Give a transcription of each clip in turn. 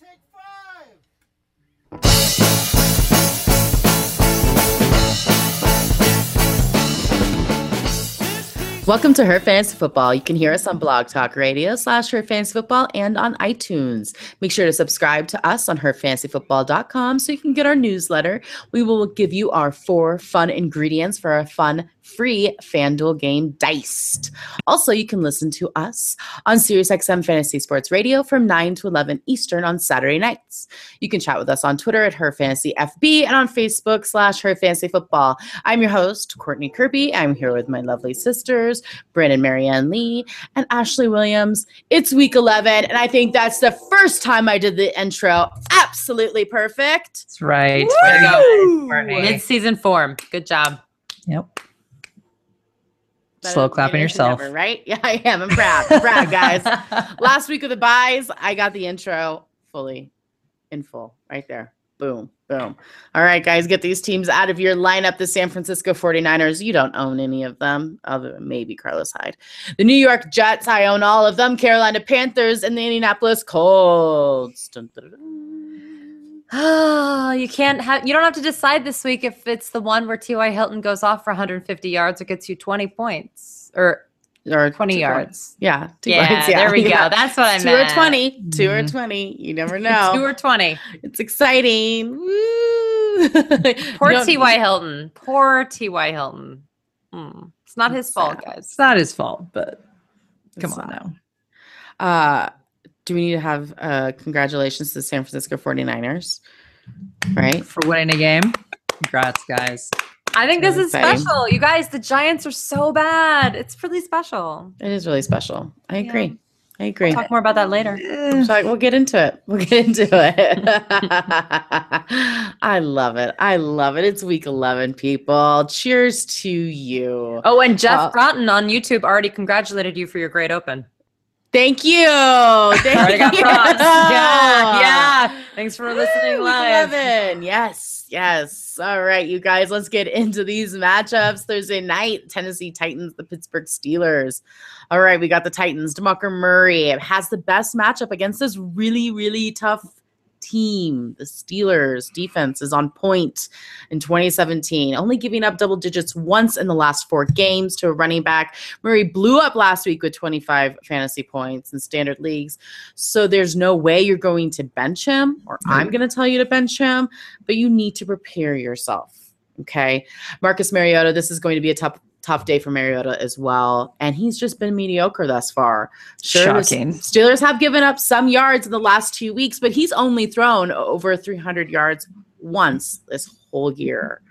take five. Welcome to Her Fantasy Football. You can hear us on Blog Talk Radio slash Her Fantasy Football and on iTunes. Make sure to subscribe to us on herfantasyfootball.com so you can get our newsletter. We will give you our four fun ingredients for a fun free FanDuel game diced. Also, you can listen to us on SiriusXM Fantasy Sports Radio from 9 to 11 Eastern on Saturday nights. You can chat with us on Twitter at Her Fantasy FB and on Facebook slash Her Fantasy Football. I'm your host, Courtney Kirby. I'm here with my lovely sisters, Brandon Marianne Lee and Ashley Williams. It's week 11, and I think that's the first time I did the intro. Absolutely perfect. That's right. Woo! Way to go, Mid-season form. Good job. Yep. Slow clapping yourself. right? Yeah, I am. I'm proud. I'm proud, guys. Last week of the buys, I got the intro fully in full right there. Boom, boom. All right, guys, get these teams out of your lineup. The San Francisco 49ers, you don't own any of them, other than maybe Carlos Hyde. The New York Jets, I own all of them. Carolina Panthers and the Indianapolis Colts. Dun, dun, dun, dun. Oh, you can't have. You don't have to decide this week if it's the one where T.Y. Hilton goes off for 150 yards or gets you 20 points or Or 20 yards. points. Yeah. two Yeah, points, there we yeah. go. That's what I Two meant. or 20. Two or Mhm. 20. You never know. Two or 20. It's exciting. Woo! Poor You T.Y. Hilton. Poor T.Y. Hilton. Hmm. It's not his fault, sad. guys. It's not his fault, but come It's on not. now. Uh, do we need to have uh, congratulations to the San Francisco 49ers? Right? For winning a game. Congrats, guys. I think this Really is exciting. special. You guys, the Giants are so bad. It's really special. It is really special. I Yeah. agree. I agree. We'll talk more about that later. So like, we'll get into it. We'll get into it. I love it. I love it. It's week 11, people. Cheers to you. Oh, and Jeff Uh, Broughton on YouTube already congratulated you for your great open. Thank you. Thank got you. props. Yeah, yeah. Thanks for listening Woo, live. 11. Yes, yes. All right, you guys, let's get into these matchups. Thursday night, Tennessee Titans, the Pittsburgh Steelers. All right, we got the Titans. DeMarco Murray has the best matchup against this really, really tough team. The Steelers defense is on point in 2017, only giving up double digits once in the last four games to a running back. Murray blew up last week with 25 fantasy points in standard leagues. So there's no way you're going to bench him, or I'm going to tell you to bench him, but you need to prepare yourself. Okay. Marcus Mariota, this is going to be a tough, tough day for Mariota as well. And he's just been mediocre thus far. the Shocking. Steelers have given up some yards in the last two weeks, but he's only thrown over 300 yards once this whole year.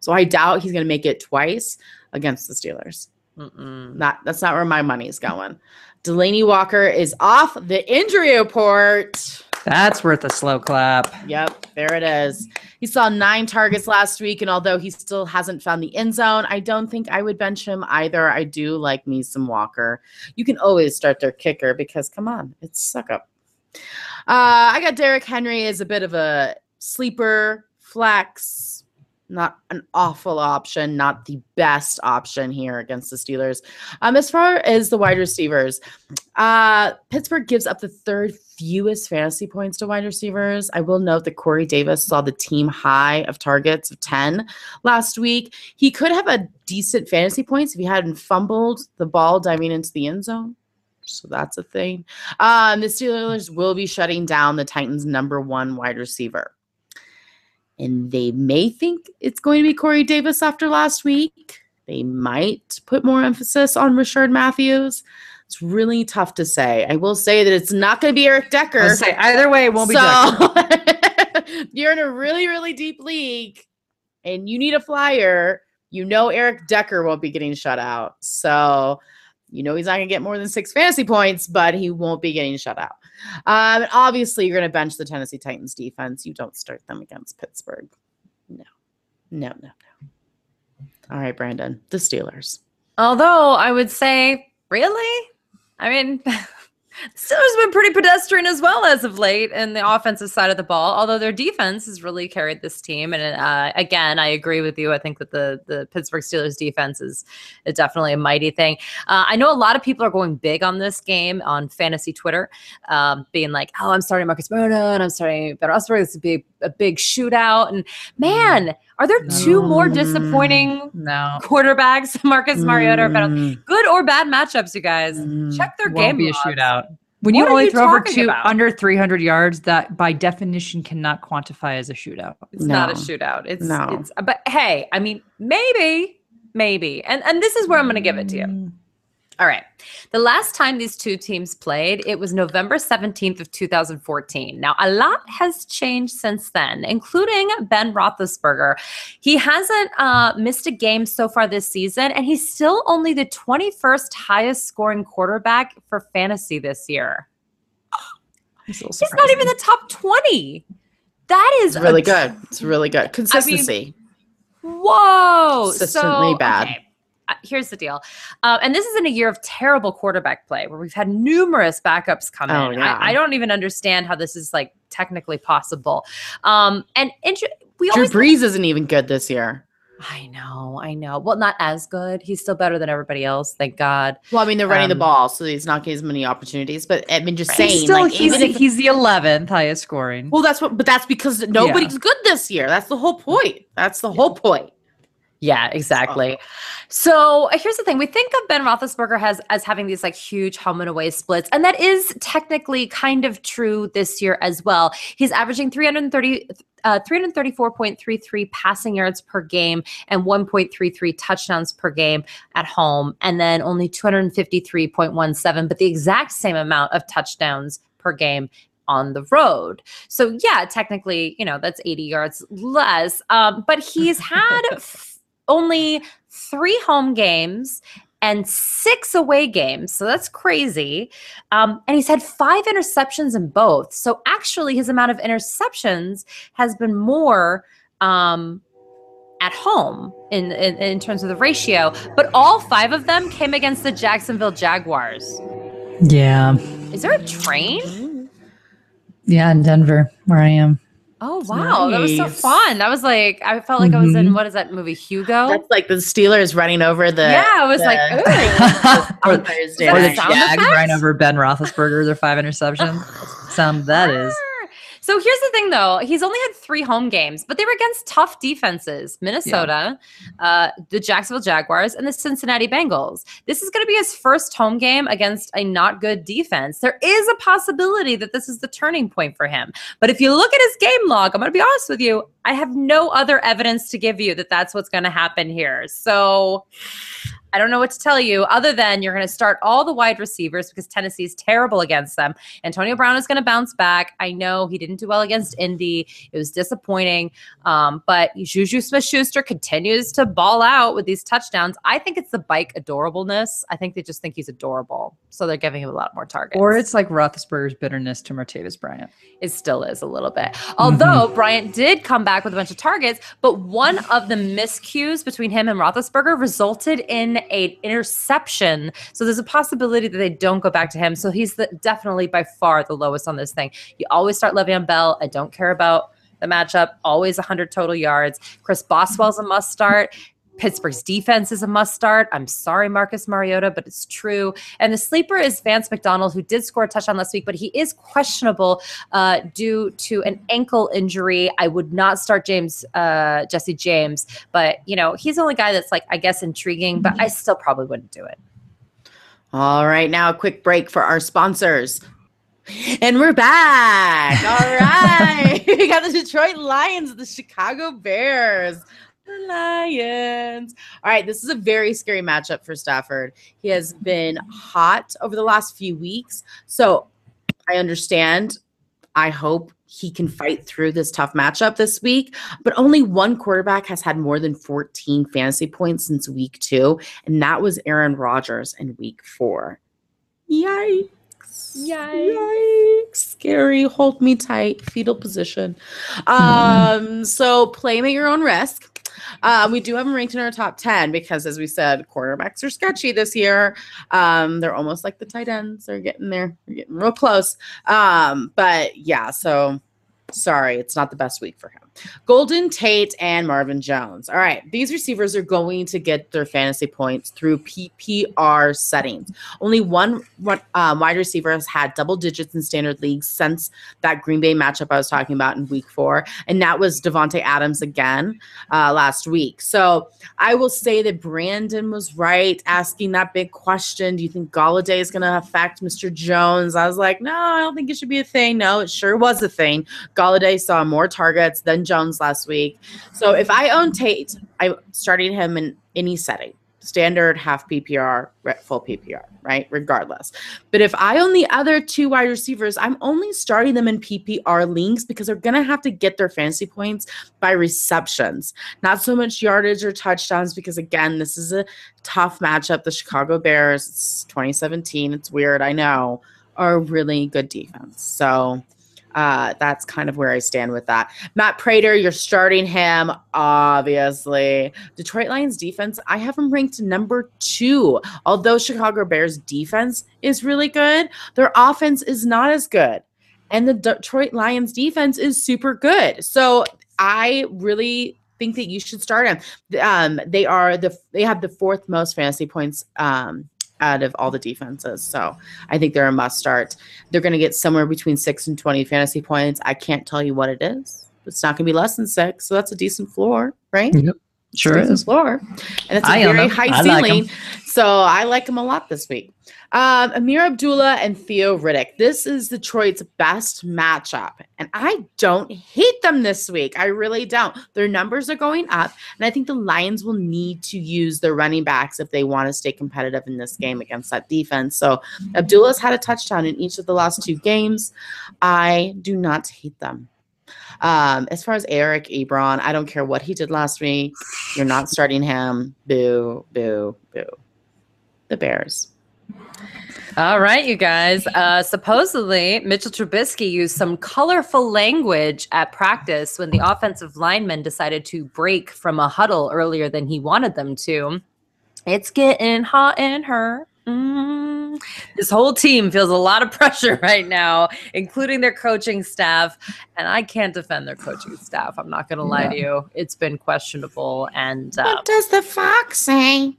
So I doubt he's going to make it twice against the Steelers. Mm-mm. Not that's not where my money's going. Delanie Walker is off the injury report. That's worth a slow clap. Yep, there it is. He saw nine targets last week, and although he still hasn't found the end zone, I don't think I would bench him either. I do like me some Walker. You can always start their kicker because come on, it's suck up. Uh, I got Derrick Henry as a bit of a sleeper flex, not an awful option, not the best option here against the Steelers. Um, as far as the wide receivers, uh, Pittsburgh gives up the third fewest fantasy points to wide receivers. I will note that Corey Davis saw the team high of targets of 10 last week. He could have a decent fantasy points if he hadn't fumbled the ball diving into the end zone. So that's a thing. Um, the Steelers will be shutting down the Titans' number one wide receiver. And they may think it's going to be Corey Davis after last week. They might put more emphasis on Rishard Matthews. It's really tough to say. I will say that it's not going to be Eric Decker. Say either way, it won't be so you're in a really, really deep league and you need a flyer. You know Eric Decker won't be getting shut out. So you know he's not going to get more than six fantasy points, but he won't be getting shut out. Um, obviously, you're going to bench the Tennessee Titans defense. You don't start them against Pittsburgh. No, no, no, no. All right, Brandon, the Steelers. Although I would say, really? I mean, Steelers have been pretty pedestrian as well as of late in the offensive side of the ball, although their defense has really carried this team. And uh, again, I agree with you. I think that the the Pittsburgh Steelers defense is, is definitely a mighty thing. Uh, I know a lot of people are going big on this game on fantasy Twitter, um, being like, "Oh, I'm starting Marcus Mariota and I'm starting Ben Roethlisberger. This is a a big shootout." And man, are there two more disappointing No. quarterbacks, Marcus Mariota or Ben? Mm, Good or bad matchups, you guys. mm. Check their Won't game. be a shootout. When you What are only you throw over two about? under 300 yards, that by definition cannot quantify as a shootout. It's not a shootout. It's No. it's but hey, I mean, maybe, maybe. And and this is where I'm gonna give it to you. All right. The last time these two teams played, it was November 17th of 2014. Now, a lot has changed since then, including Ben Roethlisberger. He hasn't uh, missed a game so far this season, and he's still only the 21st highest scoring quarterback for fantasy this year. He's not even the top 20. That is It's really a good. It's really good. Consistency. Whoa! Consistently so, bad. okay, here's the deal, uh, and this is in a year of terrible quarterback play where we've had numerous backups come Oh, in. yeah. I, I don't even understand how this is like technically possible. Um, and int- we Drew always. Brees isn't even good this year. I know, I know. Well, not as good. He's still better than everybody else. Thank God. Well, I mean, they're running the Um, ball, so he's not getting as many opportunities. But I mean, just Right. saying, He's still like, he's, if, he's the 11th highest scoring. well, that's what, but that's because nobody's good this year. That's the whole point. That's the whole point. Yeah, exactly. So uh, here's the thing: we think of Ben Roethlisberger as as having these like huge home and away splits, and that is technically kind of true this year as well. He's averaging 330. Uh, 334.33 passing yards per game and 1.33 touchdowns per game at home, and then only 253.17, but the exact same amount of touchdowns per game on the road. So yeah, technically, you know, that's 80 yards less. Um, but he's had only three home games and six away games. So that's crazy. Um, and he's had five interceptions in both. So actually, his amount of interceptions has been more. Um, at home in, in in terms of the ratio, but all five of them came against the Jacksonville Jaguars. Yeah. Is there a train? Yeah, in Denver, where I am. Oh wow, that was so fun. That was like I felt like I was in Mhm. what is that movie Hugo? That's like the Steelers running over the yeah, I was like, the- ooh. on or, Thursday that or the night. sound Jags effect? over Ben Roethlisberger, their five interceptions. Some that is. So here's the thing, though. He's only had three home games, but they were against tough defenses Minnesota, uh, the Jacksonville Jaguars, and the Cincinnati Bengals. This is going to be his first home game against a not good defense. There is a possibility that this is the turning point for him. But if you look at his game log, I'm going to be honest with you, I have no other evidence to give you that that's what's going to happen here. So. I don't know what to tell you other than you're going to start all the wide receivers because Tennessee's terrible against them. Antonio Brown is going to bounce back. I know he didn't do well against Indy. It was disappointing. Um, but Juju Smith Schuster continues to ball out with these touchdowns. I think it's the bike adorableness. I think they just think he's adorable. So they're giving him a lot more targets. Or it's like Roethlisberger's bitterness to Martavis Bryant. It still is a little bit. Although Bryant did come back with a bunch of targets, but one of the miscues between him and Roethlisberger resulted in an interception. So there's a possibility that they don't go back to him. So he's the, definitely by far the lowest on this thing. You always start Le'Veon Bell. I don't care about the matchup. Always 100 total yards. Chris Boswell's a must start. Pittsburgh's defense is a must start. I'm sorry, Marcus Mariota, but it's true. And the sleeper is Vance McDonald, who did score a touchdown last week, but he is questionable uh, due to an ankle injury. I would not start James, uh, Jesse James, but you know he's the only guy that's like I guess intriguing, but I still probably wouldn't do it. All right, now a quick break for our sponsors. And we're back. All right. we got the Detroit Lions, the Chicago Bears. The Lions. All right, this is a very scary matchup for Stafford. He has been hot over the last few weeks. So I understand. I hope he can fight through this tough matchup this week. But only one quarterback has had more than 14 fantasy points since week two, and that was Aaron Rodgers in week four. Yikes. Yikes. Yikes. Scary. Hold me tight. Fetal position. Um, so play him at your own risk. Uh, we do have them ranked in our top 10 because, as we said, quarterbacks are sketchy this year. Um, they're almost like the tight ends. They're getting there, they're getting real close. Um, but yeah, so sorry, it's not the best week for him. Golden Tate and Marvin Jones. All right, these receivers are going to get their fantasy points through PPR settings. Only one um, wide receiver has had double digits in standard leagues since that Green Bay matchup I was talking about in week four, and that was Davante Adams again uh, last week. So I will say that Brandon was right asking that big question. Do you think Golladay is going to affect Mr. Jones? I was like, no, I don't think it should be a thing. No, it sure was a thing. Golladay saw more targets than Jones last week. So if I own Tate, I'm starting him in any setting standard, half PPR, full PPR, right? Regardless. But if I own the other two wide receivers, I'm only starting them in PPR links because they're going to have to get their fantasy points by receptions, not so much yardage or touchdowns, because again, this is a tough matchup. The Chicago Bears, it's 2017. It's weird, I know, are a really good defense. So, uh, that's kind of where I stand with that. Matt Prater, you're starting him, obviously. Detroit Lions defense, I have him ranked number two. Although Chicago Bears defense is really good, their offense is not as good. And the Detroit Lions defense is super good. So I really think that you should start him. Um, they are the they have the fourth most fantasy points um, out of all the defenses. So I think they're a must start. They're going to get somewhere between six and 20 fantasy points. I can't tell you what it is. It's not going to be less than six. So that's a decent floor, right? Yep. Sure is. Floor. And it's a I very high I ceiling. Like so I like them a lot this week. Um, Ameer Abdullah and Theo Riddick. This is Detroit's best matchup. And I don't hate them this week. I really don't. Their numbers are going up. And I think the Lions will need to use their running backs if they want to stay competitive in this game against that defense. So Abdullah's had a touchdown in each of the last two games. I do not hate them. Um, as far as Eric Ebron, I don't care what he did last week. You're not starting him. Boo, boo, boo. The Bears. All right, you guys. Uh, supposedly, Mitchell Trubisky used some colorful language at practice when the offensive linemen decided to break from a huddle earlier than he wanted them to. It's getting hot in her. Mm. This whole team feels a lot of pressure right now, including their coaching staff. And I can't defend their coaching staff. I'm not going to lie yeah. to you. It's been questionable. And uh, what does the fox say?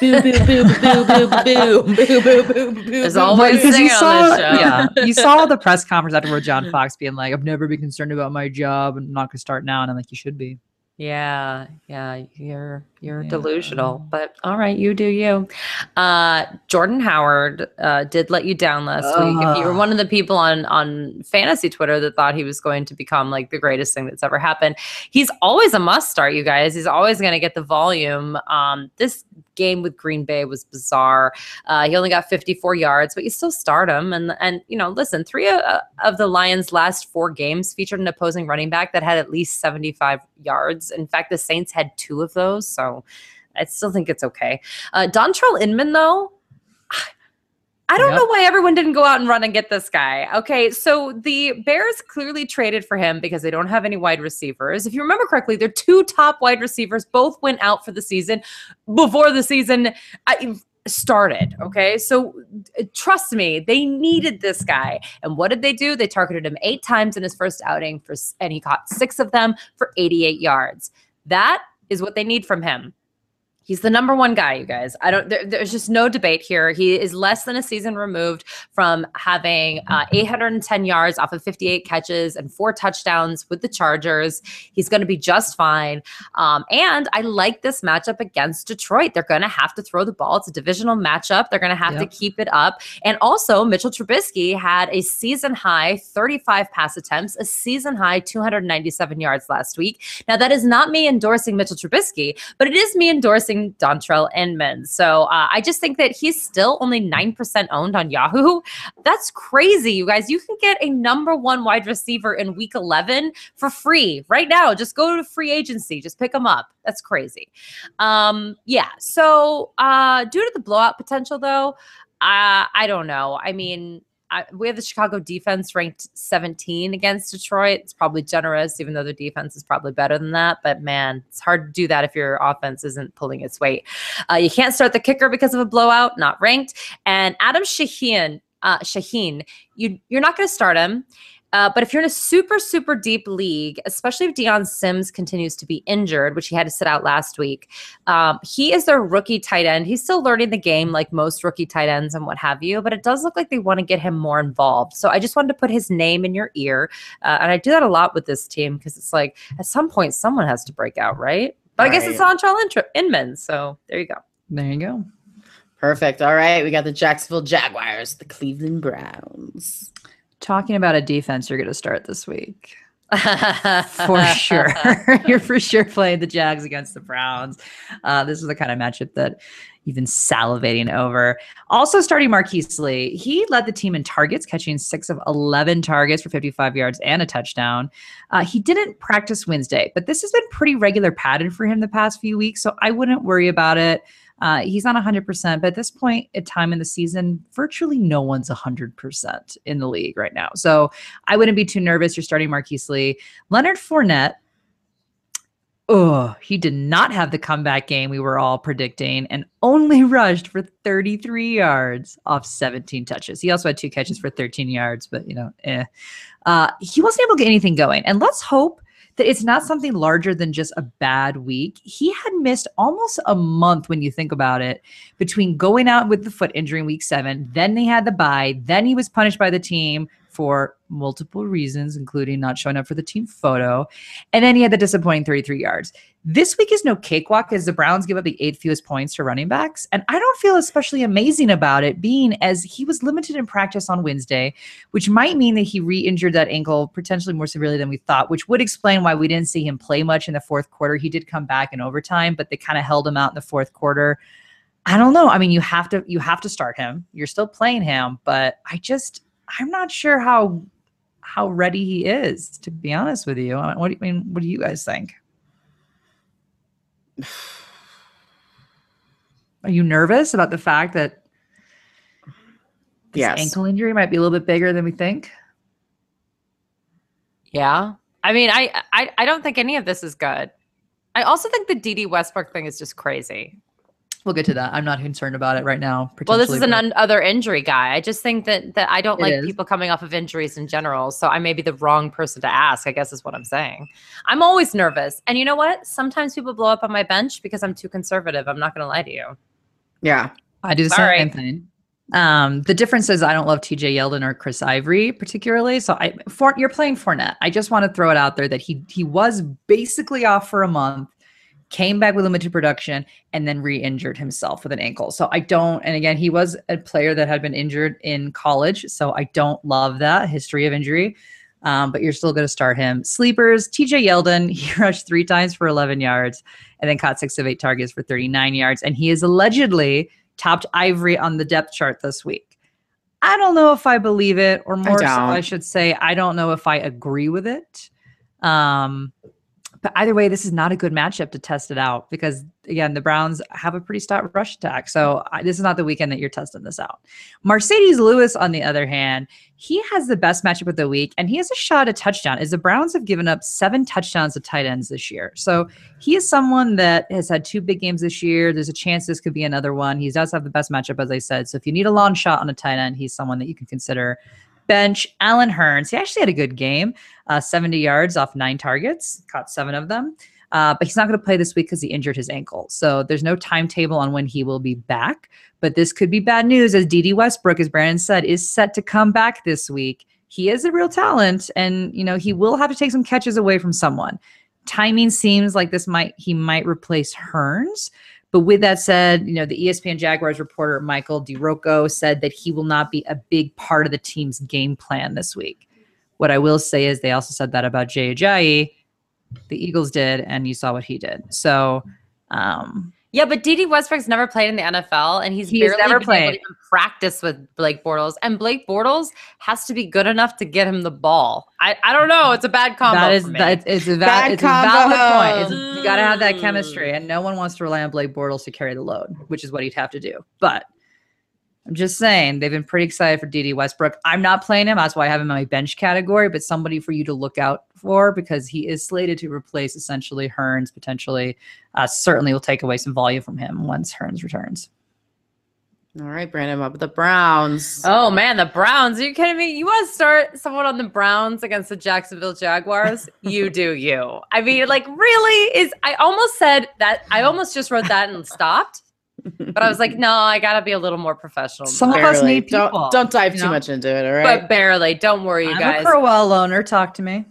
boo boo boo boo boo boo boo boo boo boo. There's always because you saw, yeah, you saw the press conference afterward. John Fox being like, "I've never been concerned about my job, and I'm not gonna start now." And I'm like, "You should be." Yeah, yeah, you're you're yeah. delusional, but all right, you do you. Uh, Jordan Howard uh, did let you down last week. If you were one of the people on on fantasy Twitter that thought he was going to become like the greatest thing that's ever happened, he's always a must start. You guys, he's always going to get the volume. Um, this game with Green Bay was bizarre. Uh, he only got 54 yards, but you still start him. And and you know, listen, three of, uh, of the Lions' last four games featured an opposing running back that had at least 75 yards. In fact, the Saints had two of those, so I still think it's okay. Uh, Dontrelle Inman, though. I don't yep. know why everyone didn't go out and run and get this guy. Okay, so the Bears clearly traded for him because they don't have any wide receivers. If you remember correctly, their two top wide receivers both went out for the season before the season uh, started. Okay, so trust me, they needed this guy. And what did they do? They targeted him eight times in his first outing for, and he caught six of them for 88 yards. That is what they need from him. He's the number one guy, you guys. I don't. There, there's just no debate here. He is less than a season removed from having uh, 810 yards off of 58 catches and four touchdowns with the Chargers. He's going to be just fine. Um, and I like this matchup against Detroit. They're going to have to throw the ball. It's a divisional matchup. They're going to have yep. to keep it up. And also, Mitchell Trubisky had a season high 35 pass attempts, a season high 297 yards last week. Now that is not me endorsing Mitchell Trubisky, but it is me endorsing Dontrelle Inman. So uh, I just think that he's still only 9% owned on Yahoo. That's crazy, you guys. You can get a number one wide receiver in week 11 for free right now. Just go to free agency, just pick him up. That's crazy. Um, yeah. So uh, due to the blowout potential, though, uh, I don't know. I mean, I, we have the Chicago defense ranked 17 against Detroit. It's probably generous, even though the defense is probably better than that. But man, it's hard to do that if your offense isn't pulling its weight. Uh, you can't start the kicker because of a blowout, not ranked. And Adam Shaheen, uh, Shaheen, you you're not going to start him. Uh, but if you're in a super, super deep league, especially if Dion Sims continues to be injured, which he had to sit out last week, um, he is their rookie tight end. He's still learning the game like most rookie tight ends and what have you, but it does look like they want to get him more involved. So I just wanted to put his name in your ear. Uh, and I do that a lot with this team because it's like at some point someone has to break out, right? But I guess it's Right. Antrell Inman. So there you go. There you go. Perfect. All right. We got the Jacksonville Jaguars, the Cleveland Browns. Talking about a defense you're going to start this week. for sure. You're for sure playing the Jags against the Browns. Uh, this is the kind of matchup that you've been salivating over. Also, starting Marquise Lee, he led the team in targets, catching six of 11 targets for 55 yards and a touchdown. Uh, he didn't practice Wednesday, but this has been pretty regular pattern for him the past few weeks, so I wouldn't worry about it. Uh, he's not 100%, but at this point at time in the season, virtually no one's 100% in the league right now. So I wouldn't be too nervous. You're starting Marquise Lee. Leonard Fournette, oh, he did not have the comeback game we were all predicting and only rushed for 33 yards off 17 touches. He also had two catches for 13 yards, but you know, eh. Uh, he wasn't able to get anything going. And let's hope that it's not something larger than just a bad week. He had missed almost a month when you think about it between going out with the foot injury in week seven, then they had the bye, then he was punished by the team for multiple reasons, including not showing up for the team photo. And then he had the disappointing 33 yards. This week is no cakewalk as the Browns give up the eighth fewest points to running backs. And I don't feel especially amazing about it, being as he was limited in practice on Wednesday, which might mean that he re injured that ankle potentially more severely than we thought, which would explain why we didn't see him play much in the fourth quarter. He did come back in overtime, but they kind of held him out in the fourth quarter. I don't know. I mean, you have to you have to start him. You're still playing him, but I just I'm not sure how how ready he is. To be honest with you, what do you I mean? What do you guys think? Are you nervous about the fact that this Yes. ankle injury might be a little bit bigger than we think? Yeah. I mean, I, I I don't think any of this is good. I also think the Dede Westbrook thing is just crazy. We'll get to that. I'm not concerned about it right now. Well, this is potentially, an un- other injury guy. I just think that that I don't It like is. people coming off of injuries in general. So I may be the wrong person to ask. I guess is what I'm saying. I'm always nervous, and you know what? Sometimes people blow up on my bench because I'm too conservative. I'm not going to lie to you. Yeah. I do the Sorry. same thing. Um, the difference is I don't love TJ Yeldon or Chris Ivory particularly. So I for you're playing Fournette. I just want to throw it out there that he he was basically off for a month, came back with limited production, and then re-injured himself with an ankle. So I don't, and again, he was a player that had been injured in college. So I don't love that history of injury. Um, but you're still going to start him. Sleepers, TJ Yeldon, he rushed three times for 11 yards and then caught six of eight targets for 39 yards. And he is allegedly topped Ivory on the depth chart this week. I don't know if I believe it, or more so. I should say, I don't know if I agree with it. Um, but either way, this is not a good matchup to test it out because, again, the Browns have a pretty stout rush attack. So I, this is not the weekend that you're testing this out. Marcedes Lewis, on the other hand, he has the best matchup of the week and he has a shot at touchdown. Is the Browns have given up seven touchdowns to tight ends this year. So he is someone that has had two big games this year. There's a chance this could be another one. He does have the best matchup, as I said. So if you need a long shot on a tight end, he's someone that you can consider. Bench Allen Hurns. He actually had a good game, uh, 70 yards off nine targets, caught seven of them. Uh, but he's not going to play this week because he injured his ankle. So there's no timetable on when he will be back. But this could be bad news, as Dede Westbrook, as Brandon said, is set to come back this week. He is a real talent, and you know he will have to take some catches away from someone. Timing seems like this might he might replace Hurns. But with that said, you know, the ESPN Jaguars reporter Michael DiRocco said that he will not be a big part of the team's game plan this week. What I will say is they also said that about Jay Ajayi. The Eagles did, and you saw what he did. So um Yeah, but Dede Westbrook's never played in the NFL, and he's, He's barely never been able played. to even practice with Blake Bortles. And Blake Bortles has to be good enough to get him the ball. I, I don't know. It's a bad combo. that is for me. that it's a, val- Bad it's a valid point. It's- you got to have that chemistry, hmm. and no one wants to rely on Blake Bortles to carry the load, which is what he'd have to do. But I'm just saying they've been pretty excited for Dede Westbrook. I'm not playing him. That's why I have him in my bench category, but somebody for you to look out for because he is slated to replace essentially Hurns potentially. Uh, certainly will take away some volume from him once Hurns returns. All right, Brandon, up with the Browns. Oh man, the Browns. Are you kidding me? You want to start someone on the Browns against the Jacksonville Jaguars? you do you. I mean, like, really? Is I almost said that I almost just wrote that and stopped. But I was like, no, I gotta be a little more professional. than Some of us need people, Don't, don't dive too know? much into it, all right? but barely. Don't worry, you I'm guys. a Crowell loner, Talk to me.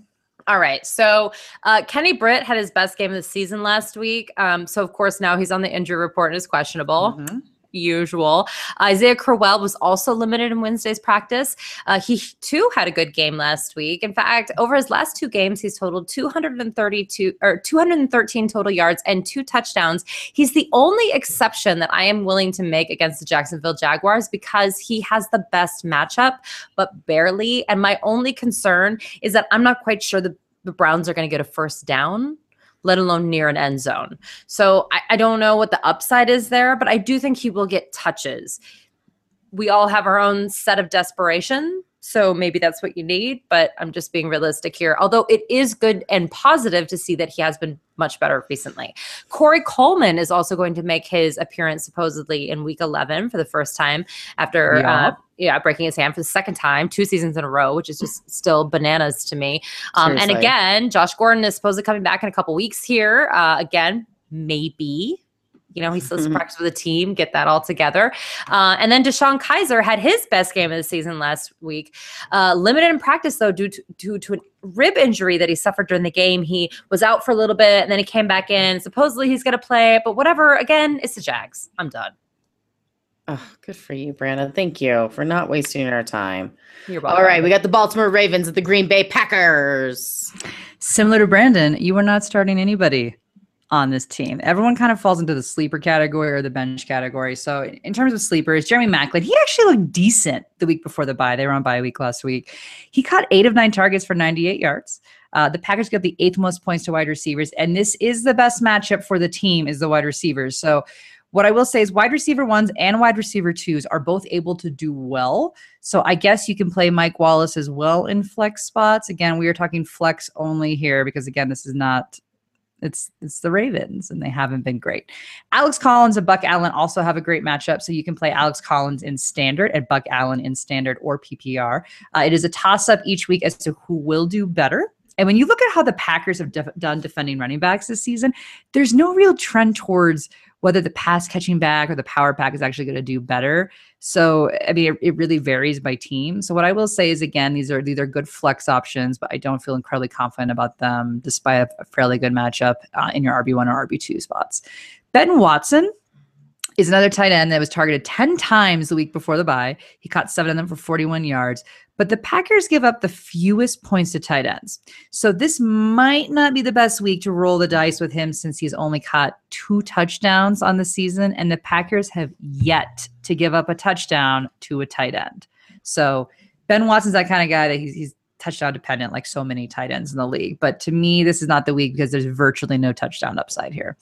All right. So uh, Kenny Britt had his best game of the season last week. Um, so of course now he's on the injury report and is questionable. Mhm. Usual. Isaiah Crowell was also limited in Wednesday's practice. Uh, he too had a good game last week. In fact, over his last two games, he's totaled 232 or 213 total yards and two touchdowns. He's the only exception that I am willing to make against the Jacksonville Jaguars because he has the best matchup, but barely. And my only concern is that I'm not quite sure the, the Browns are going to get a first down. Let alone near an end zone. So I, I don't know what the upside is there, but I do think he will get touches. We all have our own set of desperation. So maybe that's what you need, but I'm just being realistic here. Although it is good and positive to see that he has been much better recently. Corey Coleman is also going to make his appearance supposedly in week 11 for the first time after Yeah. uh, yeah, breaking his hand for the second time, two seasons in a row, which is just still bananas to me. Um, and again, Josh Gordon is supposedly coming back in a couple weeks here. Uh, again, maybe. You know, he's still Mhm. practice with the team, get that all together. Uh, and then DeShone Kizer had his best game of the season last week. Uh, limited in practice, though, due to, due to a rib injury that he suffered during the game. He was out for a little bit and then he came back in. Supposedly he's going to play, but whatever. Again, it's the Jags. I'm done. Oh, good for you, Brandon. Thank you for not wasting our time. You're welcome. All right, we got the Baltimore Ravens at the Green Bay Packers. Similar to Brandon, you are not starting anybody on this team. Everyone kind of falls into the sleeper category or the bench category. So in terms of sleepers, Jeremy Maclin, he actually looked decent the week before the bye. They were on bye week last week. He caught eight of nine targets for 98 yards. Uh, the Packers got the eighth most points to wide receivers, and this is the best matchup for the team is the wide receivers. So what I will say is wide receiver ones and wide receiver twos are both able to do well. So I guess you can play Mike Wallace as well in flex spots. Again, we are talking flex only here because again, this is not it's it's the Ravens and they haven't been great. Alex Collins and Buck Allen also have a great matchup, so you can play Alex Collins in standard and Buck Allen in standard or PPR. Uh, it is a toss up each week as to who will do better. And when you look at how the Packers have def- done defending running backs this season, there's no real trend towards whether the pass catching back or the power pack is actually going to do better. So, I mean, it, it really varies by team. So, what I will say is, again, these are these are good flex options, but I don't feel incredibly confident about them, despite a, a fairly good matchup uh, in your RB one or RB two spots. Ben Watson is another tight end that was targeted 10 times the week before the bye. He caught seven of them for 41 yards. But the Packers give up the fewest points to tight ends. So this might not be the best week to roll the dice with him since he's only caught two touchdowns on the season. And the Packers have yet to give up a touchdown to a tight end. So Ben Watson's that kind of guy that he's, he's touchdown dependent, like so many tight ends in the league. But to me, this is not the week because there's virtually no touchdown upside here.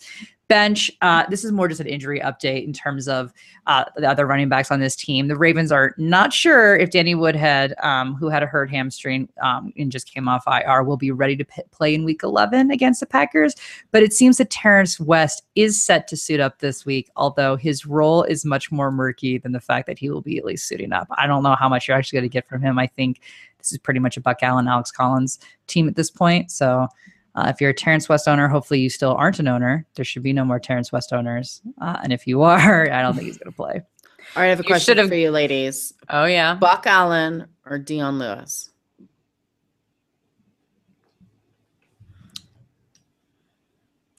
Bench, uh, this is more just an injury update in terms of uh, the other running backs on this team. The Ravens are not sure if Danny Woodhead, um, who had a hurt hamstring um, and just came off IR, will be ready to p- play in week 11 against the Packers. But it seems that Terrance West is set to suit up this week, although his role is much more murky than the fact that he will be at least suiting up. I don't know how much you're actually going to get from him. I think this is pretty much a Buck Allen, Alex Collins team at this point. So uh, if you're a Terrance West owner, hopefully you still aren't an owner. There should be no more Terrance West owners. Uh, and if you are, I don't think he's going to play. All right, I have a You question should've- for you, ladies. Oh yeah. Buck Allen or Dion Lewis?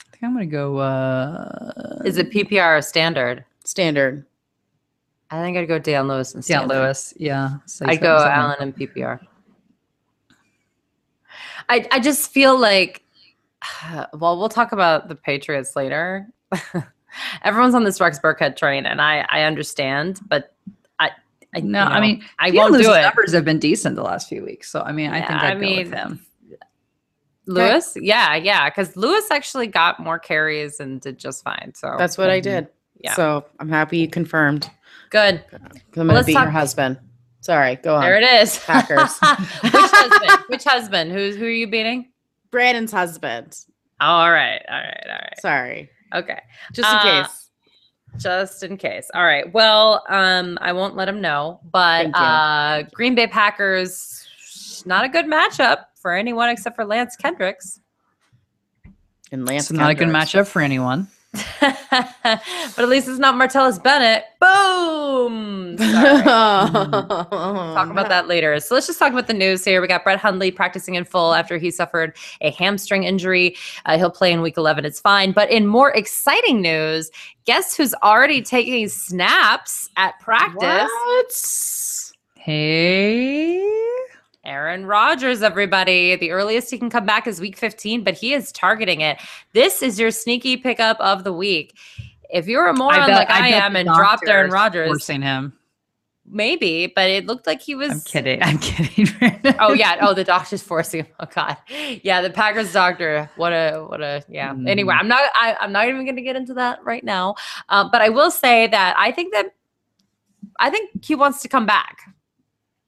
I think I'm going to go. Uh, Is it PPR or standard? Standard. I think I'd go Dion Lewis and Dion standard. Lewis? Yeah. So I'd go got. Allen and PPR. I I just feel like, well, we'll talk about the Patriots later. Everyone's on this Rex Burkhead train, and I I understand, but I, I No, you I mean, I won't Lewis's do it. numbers have been decent the last few weeks. So, I mean, I Yeah, think I I'd go with him. Lewis, yeah, yeah, because Lewis actually got more carries and did just fine. So That's what I mm-hmm. did. Yeah. So I'm happy you confirmed. Good. I'm Well, gonna let's be talk- your husband. Sorry, go on. There it is. Packers. Which husband? Which husband? Who's who are you beating? Brandon's husband. All right. All right. All right. Sorry, Okay. just in Uh, case. Just in case. All right. Well, um, I won't let him know, but uh, Green Bay Packers, not a good matchup for anyone except for Lance Kendricks. And Lance. It's not a good Kendricks. matchup for anyone. but at least it's not Martellus Bennett. Boom. Talk about that later. So let's just talk about the news here. We got Brett Hundley practicing in full after he suffered a hamstring injury. Uh, he'll play in week 11. It's fine. But in more exciting news, guess who's already taking snaps at practice? What? Hey. Aaron Rodgers, everybody. The earliest he can come back is week 15, but he is targeting it. This is your sneaky pickup of the week. If you're a moron bet- like I, bet am and dropped Aaron Rodgers, Forcing him. maybe, but it looked like he was. I'm kidding. I'm kidding. Oh yeah. Oh, the doctor's forcing him. Oh god. Yeah, the Packers doctor. What a what a yeah. Anyway, Mhm. I'm not I, I'm not even gonna get into that right now. Um, but I will say that I think that I think he wants to come back.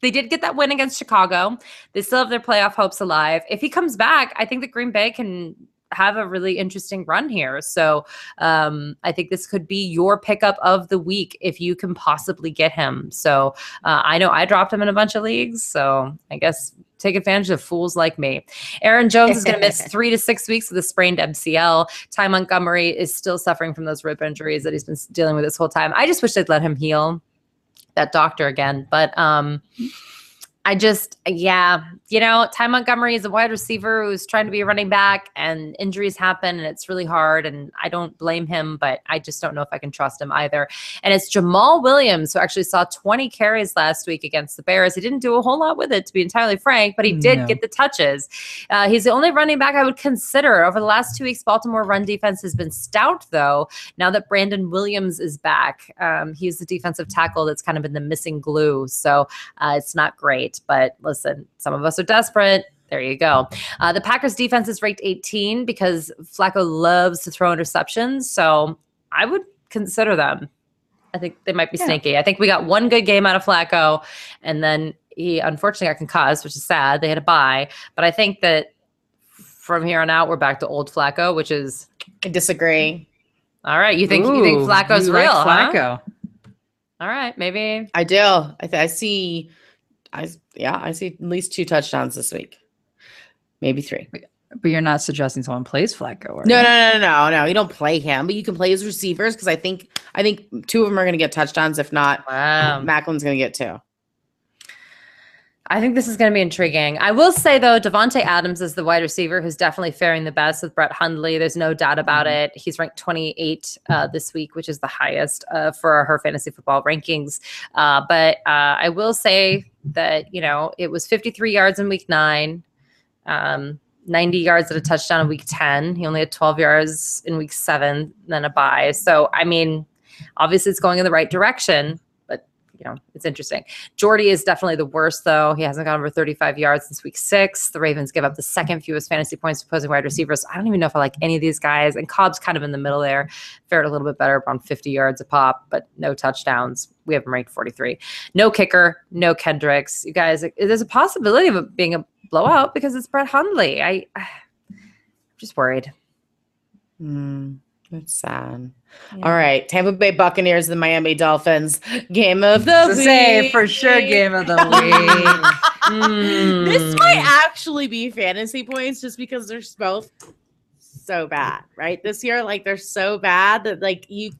They did get that win against Chicago. They still have their playoff hopes alive. If he comes back, I think that Green Bay can have a really interesting run here. So um, I think this could be your pickup of the week if you can possibly get him. So uh, I know I dropped him in a bunch of leagues. So I guess take advantage of fools like me. Aaron Jones is going to miss three to six weeks with a sprained MCL. Ty Montgomery is still suffering from those rib injuries that he's been dealing with this whole time. I just wish they'd let him heal that doctor again. But um, I just, yeah, you know, Ty Montgomery is a wide receiver who's trying to be a running back, and injuries happen, and it's really hard. And I don't blame him, but I just don't know if I can trust him either. And it's Jamaal Williams who actually saw 20 carries last week against the Bears. He didn't do a whole lot with it, to be entirely frank, but he did No. get the touches. Uh, he's the only running back I would consider. Over the last two weeks, Baltimore run defense has been stout, though. Now that Brandon Williams is back, um, he's the defensive tackle that's kind of been the missing glue. So uh, it's not great. But listen, some of us are desperate. There you go. Uh, the Packers defense is ranked 18 because Flacco loves to throw interceptions. So I would consider them. I think they might be Yeah. sneaky. I think we got one good game out of Flacco, and then he unfortunately got concussed, which is sad. They had a bye. But I think that from here on out, we're back to old Flacco, which is I disagree. all right. You think you think Flacco's you like real? huh? Flacco. All right, maybe. I do. I, th- I see. I yeah. I see at least two touchdowns this week, maybe three. But you're not suggesting someone plays Flacco. Or No, no, no, no, no, no. You don't play him, but you can play his receivers because I think I think two of them are going to get touchdowns. If not, Wow. Maclin's going to get two. I think this is going to be intriguing. I will say though, Davante Adams is the wide receiver who's definitely faring the best with Brett Hundley. There's no doubt about Mhm. it. He's ranked 28 uh, this week, which is the highest uh, for her fantasy football rankings. Uh, but uh, I will say that you know it was 53 yards in week nine, um, 90 yards at a touchdown in week 10. He only had 12 yards in week seven, then a bye. So I mean, obviously it's going in the right direction. You know, it's interesting. Jordy is definitely the worst, though. He hasn't gone over 35 yards since week six. The Ravens give up the second fewest fantasy points to opposing wide receivers. I don't even know if I like any of these guys. And Cobb's kind of in the middle there, fared a little bit better, around 50 yards a pop, but no touchdowns. We have him ranked 43. No kicker, no Kendricks. You guys, there's a possibility of it being a blowout because it's Brett Hundley. I, I'm just worried. Hmm, that's sad. Yeah. All right, Tampa Bay Buccaneers, the Miami Dolphins, game of the To say week. for sure game of the week. This Mm. might actually be fantasy points just because they're both so bad, right? This year, like they're so bad that like you,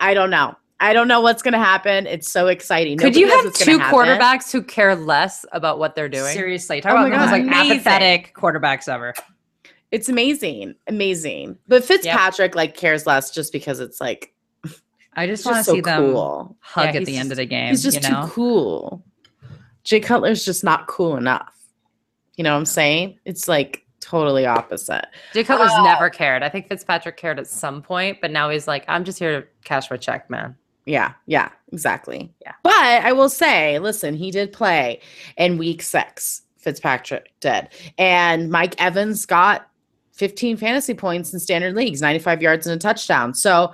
I don't know. I don't know what's gonna happen. It's so exciting. Could Nobody you have two gonna happen. quarterbers who care less about what they're doing? Seriously, talk Oh about my the most like amazing. apathetic quarterbacks ever. It's amazing, amazing. But Fitzpatrick like cares less just because it's like I just want to so see them cool. hug Yeah, at the end of the game. He's just you know? too cool. Jay Cutler's just not cool enough. You know what I'm saying? It's like totally opposite. Jay Cutler's Oh. never cared. I think Fitzpatrick cared at some point, but now he's like, I'm just here to cash my check, man. Yeah, yeah, exactly. Yeah. But I will say, listen, he did play in week six. Fitzpatrick did. And Mike Evans got 15 fantasy points in standard leagues, 95 yards and a touchdown. So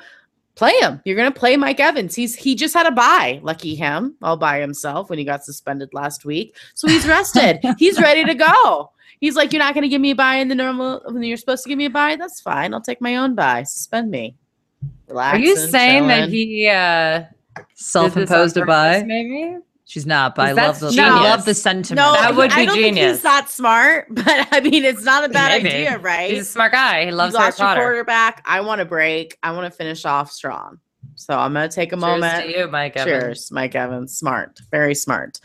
play him. You're gonna play Mike Evans. He's he just had a bye. Lucky him, all by himself when he got suspended last week. So he's rested. he's ready to go. He's like, you're not gonna give me a bye in the normal when you're supposed to give me a bye. That's fine. I'll take my own bye. Suspend me. Relax. Are you saying that he uh Self-imposed a this on purpose, bye. Maybe. She's not, but I love the I love the sentiment. No, That would I be don't think genius. he's that smart, but I mean, it's not a bad Maybe. idea, right? He's a smart guy. He loves you Harry lost your Potter. quarterback. I want to break. I want to finish off strong. So I'm gonna take a Cheers moment. to you, Mike. Evans. Cheers, Mike Evans. Smart, very smart.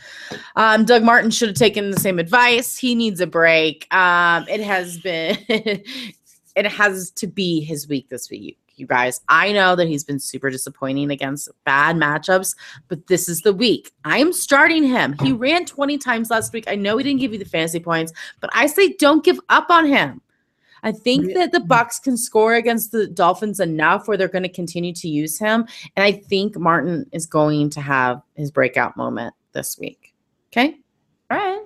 Um, Doug Martin should have taken the same advice. He needs a break. Um, it has been, it has to be his week this week, you guys. I know that he's been super disappointing against bad matchups, but this is the week. I'm starting him. He ran 20 times last week. I know he didn't give you the fantasy points, but I say don't give up on him. I think that the Bucks can score against the Dolphins enough where they're going to continue to use him, and I think Martin is going to have his breakout moment this week. Okay, All right.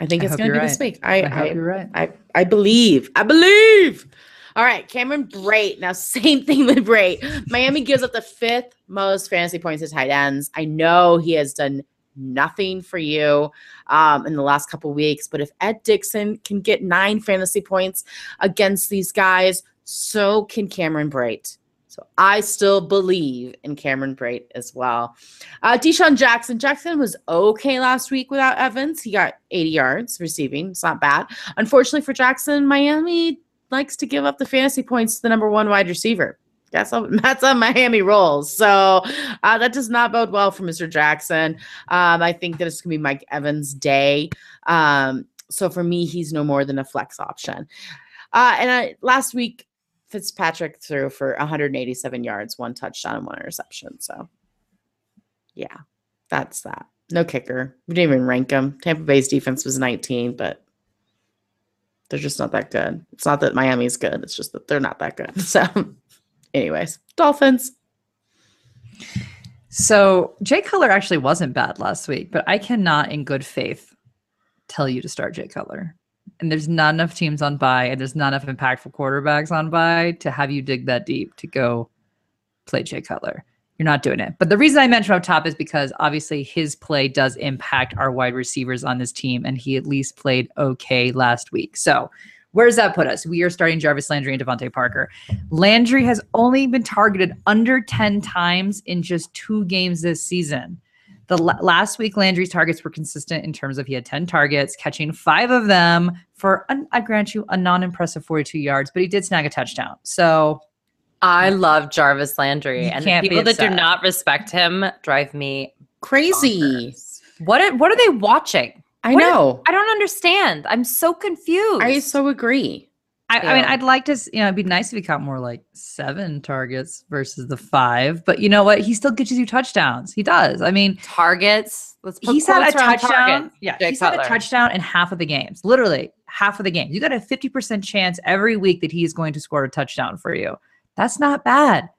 I think I it's going to be this week. I, I I, right. I, I believe. I believe. All right, Cameron Brate. Now, same thing with Brate. Miami gives up the fifth most fantasy points to tight ends. I know he has done nothing for you um, in the last couple weeks, but if Ed Dickson can get nine fantasy points against these guys, so can Cameron Brate. So I still believe in Cameron Brate as well. Uh, DeSean Jackson. Jackson was okay last week without Evans. He got 80 yards receiving. It's not bad. Unfortunately for Jackson, Miami likes to give up the fantasy points to the number one wide receiver. That's on, that's how Miami rolls. So uh, that does not bode well for Mr. Jackson. Um, I think that it's gonna be Mike Evans' day. Um, so for me, he's no more than a flex option. Uh, and I, last week, Fitzpatrick threw for 187 yards, one touchdown, and one interception. So yeah, that's that. No kicker. We didn't even rank him. Tampa Bay's defense was 19, but they're just not that good. It's not that Miami's good. It's just that they're not that good. So, anyways, Dolphins. So Jay Cutler actually wasn't bad last week, but I cannot, in good faith, tell you to start Jay Cutler. And there's not enough teams on buy, and there's not enough impactful quarterbacks on buy to have you dig that deep to go play Jay Cutler. You're not doing it. But the reason I mentioned up top is because obviously his play does impact our wide receivers on this team, and he at least played okay last week. So where does that put us? We are starting Jarvis Landry and DeVante Parker. Landry has only been targeted under 10 times in just two games this season. The la- last week, Landry's targets were consistent in terms of he had 10 targets, catching five of them for, un- I grant you, a non impressive 42 yards, but he did snag a touchdown. So I love Jarvis Landry, You and the people that do not respect him drive me Crazy. bonkers. What are, what are they watching? I What if- know. I don't understand. I'm so confused. I so agree. I, I mean, I'd like to, you know, it'd be nice if he caught more like seven targets versus the five, but you know what? He still gets you touchdowns. He does. I mean, targets. Let's put he's had a touchdown. targets. Yeah, Jay he's had a touchdown in half of the games. Literally half of the games. You got a 50% chance every week that he's going to score a touchdown for you. That's not bad.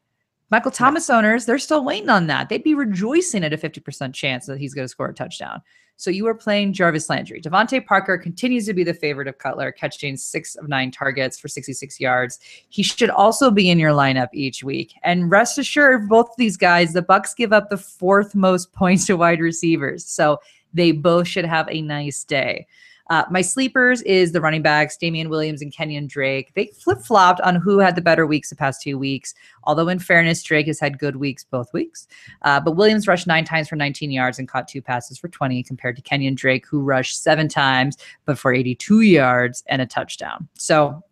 Michael Thomas owners, they're still waiting on that. They'd be rejoicing at a 50% chance that he's going to score a touchdown. So you are playing Jarvis Landry. DeVante Parker continues to be the favorite of Cutler, catching six of nine targets for 66 yards. He should also be in your lineup each week. And rest assured, both of these guys, the Bucks give up the fourth most points to wide receivers. So they both should have a nice day. Uh, my sleepers is the running backs, Damien Williams and Kenyan Drake. They flip flopped on who had the better weeks the past two weeks. Although, in fairness, Drake has had good weeks both weeks. Uh, but Williams rushed nine times for 19 yards and caught two passes for 20, compared to Kenyan Drake, who rushed seven times but for 82 yards and a touchdown. So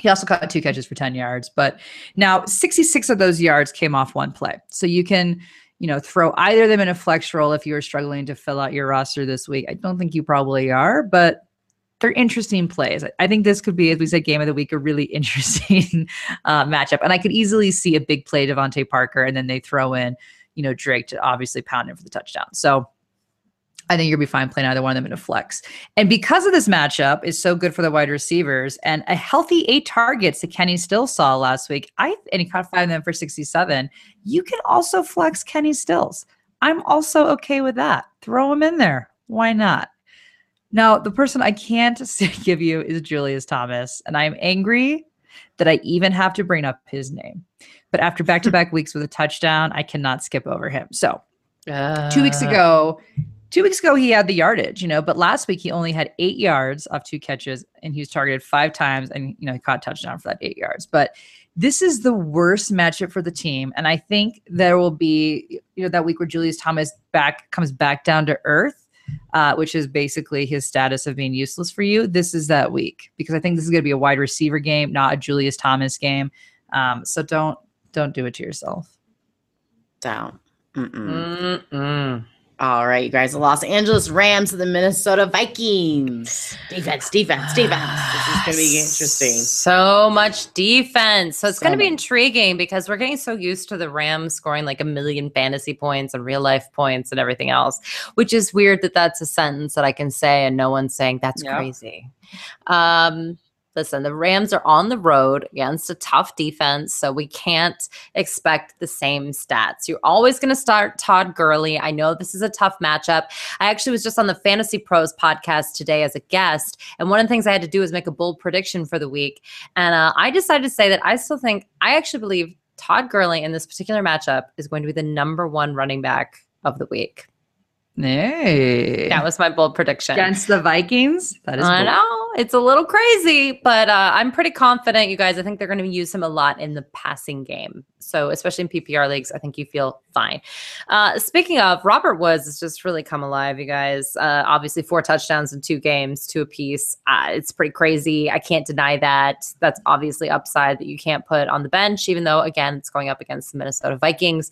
he also caught two catches for 10 yards. But now 66 of those yards came off one play. So you can you know, throw either of them in a flex role if you are struggling to fill out your roster this week. I don't think you probably are, but they're interesting plays. I- think this could be, as we said, game of the week, a really interesting uh, matchup. And I could easily see a big play DeVante Parker, and then they throw in, you know, Drake to obviously pound him for the touchdown. So I think you'll be fine playing either one of them in a flex. And because of this matchup is so good for the wide receivers and a healthy eight targets that Kenny still saw last week, I and he caught five of them for 67. You can also flex Kenny Stills. I'm also okay with that. Throw him in there. Why not? Now, the person I can't give you is Julius Thomas, and I'm angry that I even have to bring up his name. but after back to back weeks with a touchdown, I cannot skip over him. So two weeks Uh, ago, two weeks ago he had the yardage, you know, but last week he only had eight yards off two catches and he was targeted five times and you know he caught a touchdown for that eight yards. But this is the worst matchup for the team, and I think there will be you know that week where Julius Thomas back comes back down to earth. Uh, which is basically his status of being useless for you. This is that week because I think this is going to be a wide receiver game, not a Julius Thomas game. Um, so don't don't do it to yourself. Down. Mm-mm. mm-mm. All right, you guys. The Los Angeles Rams and the Minnesota Vikings. Defense, defense, defense. This is going to be interesting. So much defense. So it's So going to be intriguing because we're getting so used to the Rams scoring like a million fantasy points and real life points and everything else, which is weird that that's a sentence that I can say and no one's saying that's Yeah. crazy. Um, listen, the Rams are on the road against a tough defense, so we can't expect the same stats. You're always going to start Todd Gurley. I know this is a tough matchup. I actually was just on the Fantasy Pros podcast today as a guest, and one of the things I had to do was make a bold prediction for the week. And uh, I decided to say that I still think, I actually believe Todd Gurley in this particular matchup is going to be the number one running back of the week. Hey. That was my bold prediction. against the Vikings. That is I bold. know it's a little crazy, but uh, I'm pretty confident, you guys. I think they're going to use him a lot in the passing game. So, especially in PPR leagues, I think you feel fine. Uh, speaking of, Robert Woods has just really come alive, you guys. Uh, obviously, four touchdowns in two games, two apiece. Uh, it's pretty crazy. I can't deny that. That's obviously upside that you can't put on the bench, even though, again, it's going up against the Minnesota Vikings.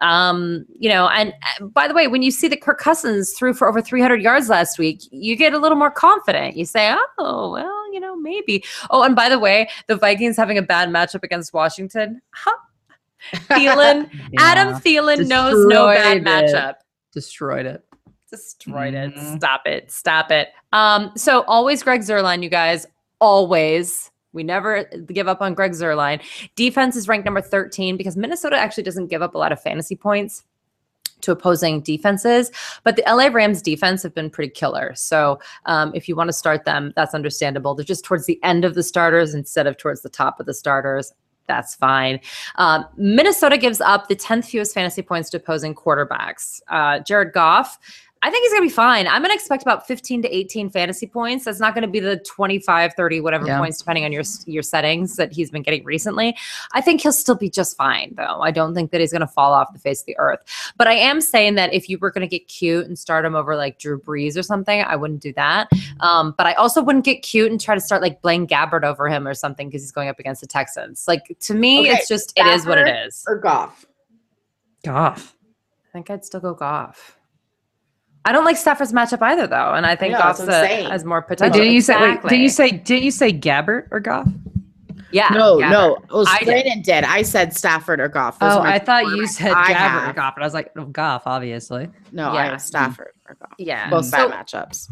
Um, you know, and uh, by the way, when you see the Kirk Cousins threw for over 300 yards last week, you get a little more confident. You say, oh, well, you know, maybe. Oh, and by the way, the Vikings having a bad matchup against Washington. Huh. Thielen, Adam Yeah. Thielen knows no bad it. matchup destroyed it. destroyed it. Mhm. Stop it. Stop it. Um, so always Greg Zuerlein, you guys. Always. We never give up on Greg Zuerlein. Defense is ranked number 13 because Minnesota actually doesn't give up a lot of fantasy points to opposing defenses, but the LA Rams defense have been pretty killer. So um, if you want to start them, that's understandable. They're just towards the end of the starters instead of towards the top of the starters. That's fine. Um, Minnesota gives up the 10th fewest fantasy points to opposing quarterbacks. Uh, Jared Goff, I think he's going to be fine. I'm going to expect about 15 to 18 fantasy points. That's not going to be the 25, 30, whatever Yeah. points, depending on your your settings that he's been getting recently. I think he'll still be just fine, though. I don't think that he's going to fall off the face of the earth. But I am saying that if you were going to get cute and start him over like Drew Brees or something, I wouldn't do that. Um, but I also wouldn't get cute and try to start like Blaine Gabbert over him or something because he's going up against the Texans. Like to me, Okay, it's just it is what it is. Or Goff. Goff. I think I'd still go Goff. I don't like Stafford's matchup either, though, and I think know, that's Goff's what I'm a, saying. has more Wait, potential. didn't you say? Wait, didn't you say? Didn't you say Gabbert or Goff? Yeah. No, Gabbert. no. It was I did. Brandon did. I said Stafford or Goff. Those Oh, I thought you said I Gabbert or. Goff, and I was like, oh, Goff, obviously. No, I Yeah. have Stafford or Goff. Yeah. Both So- bad matchups.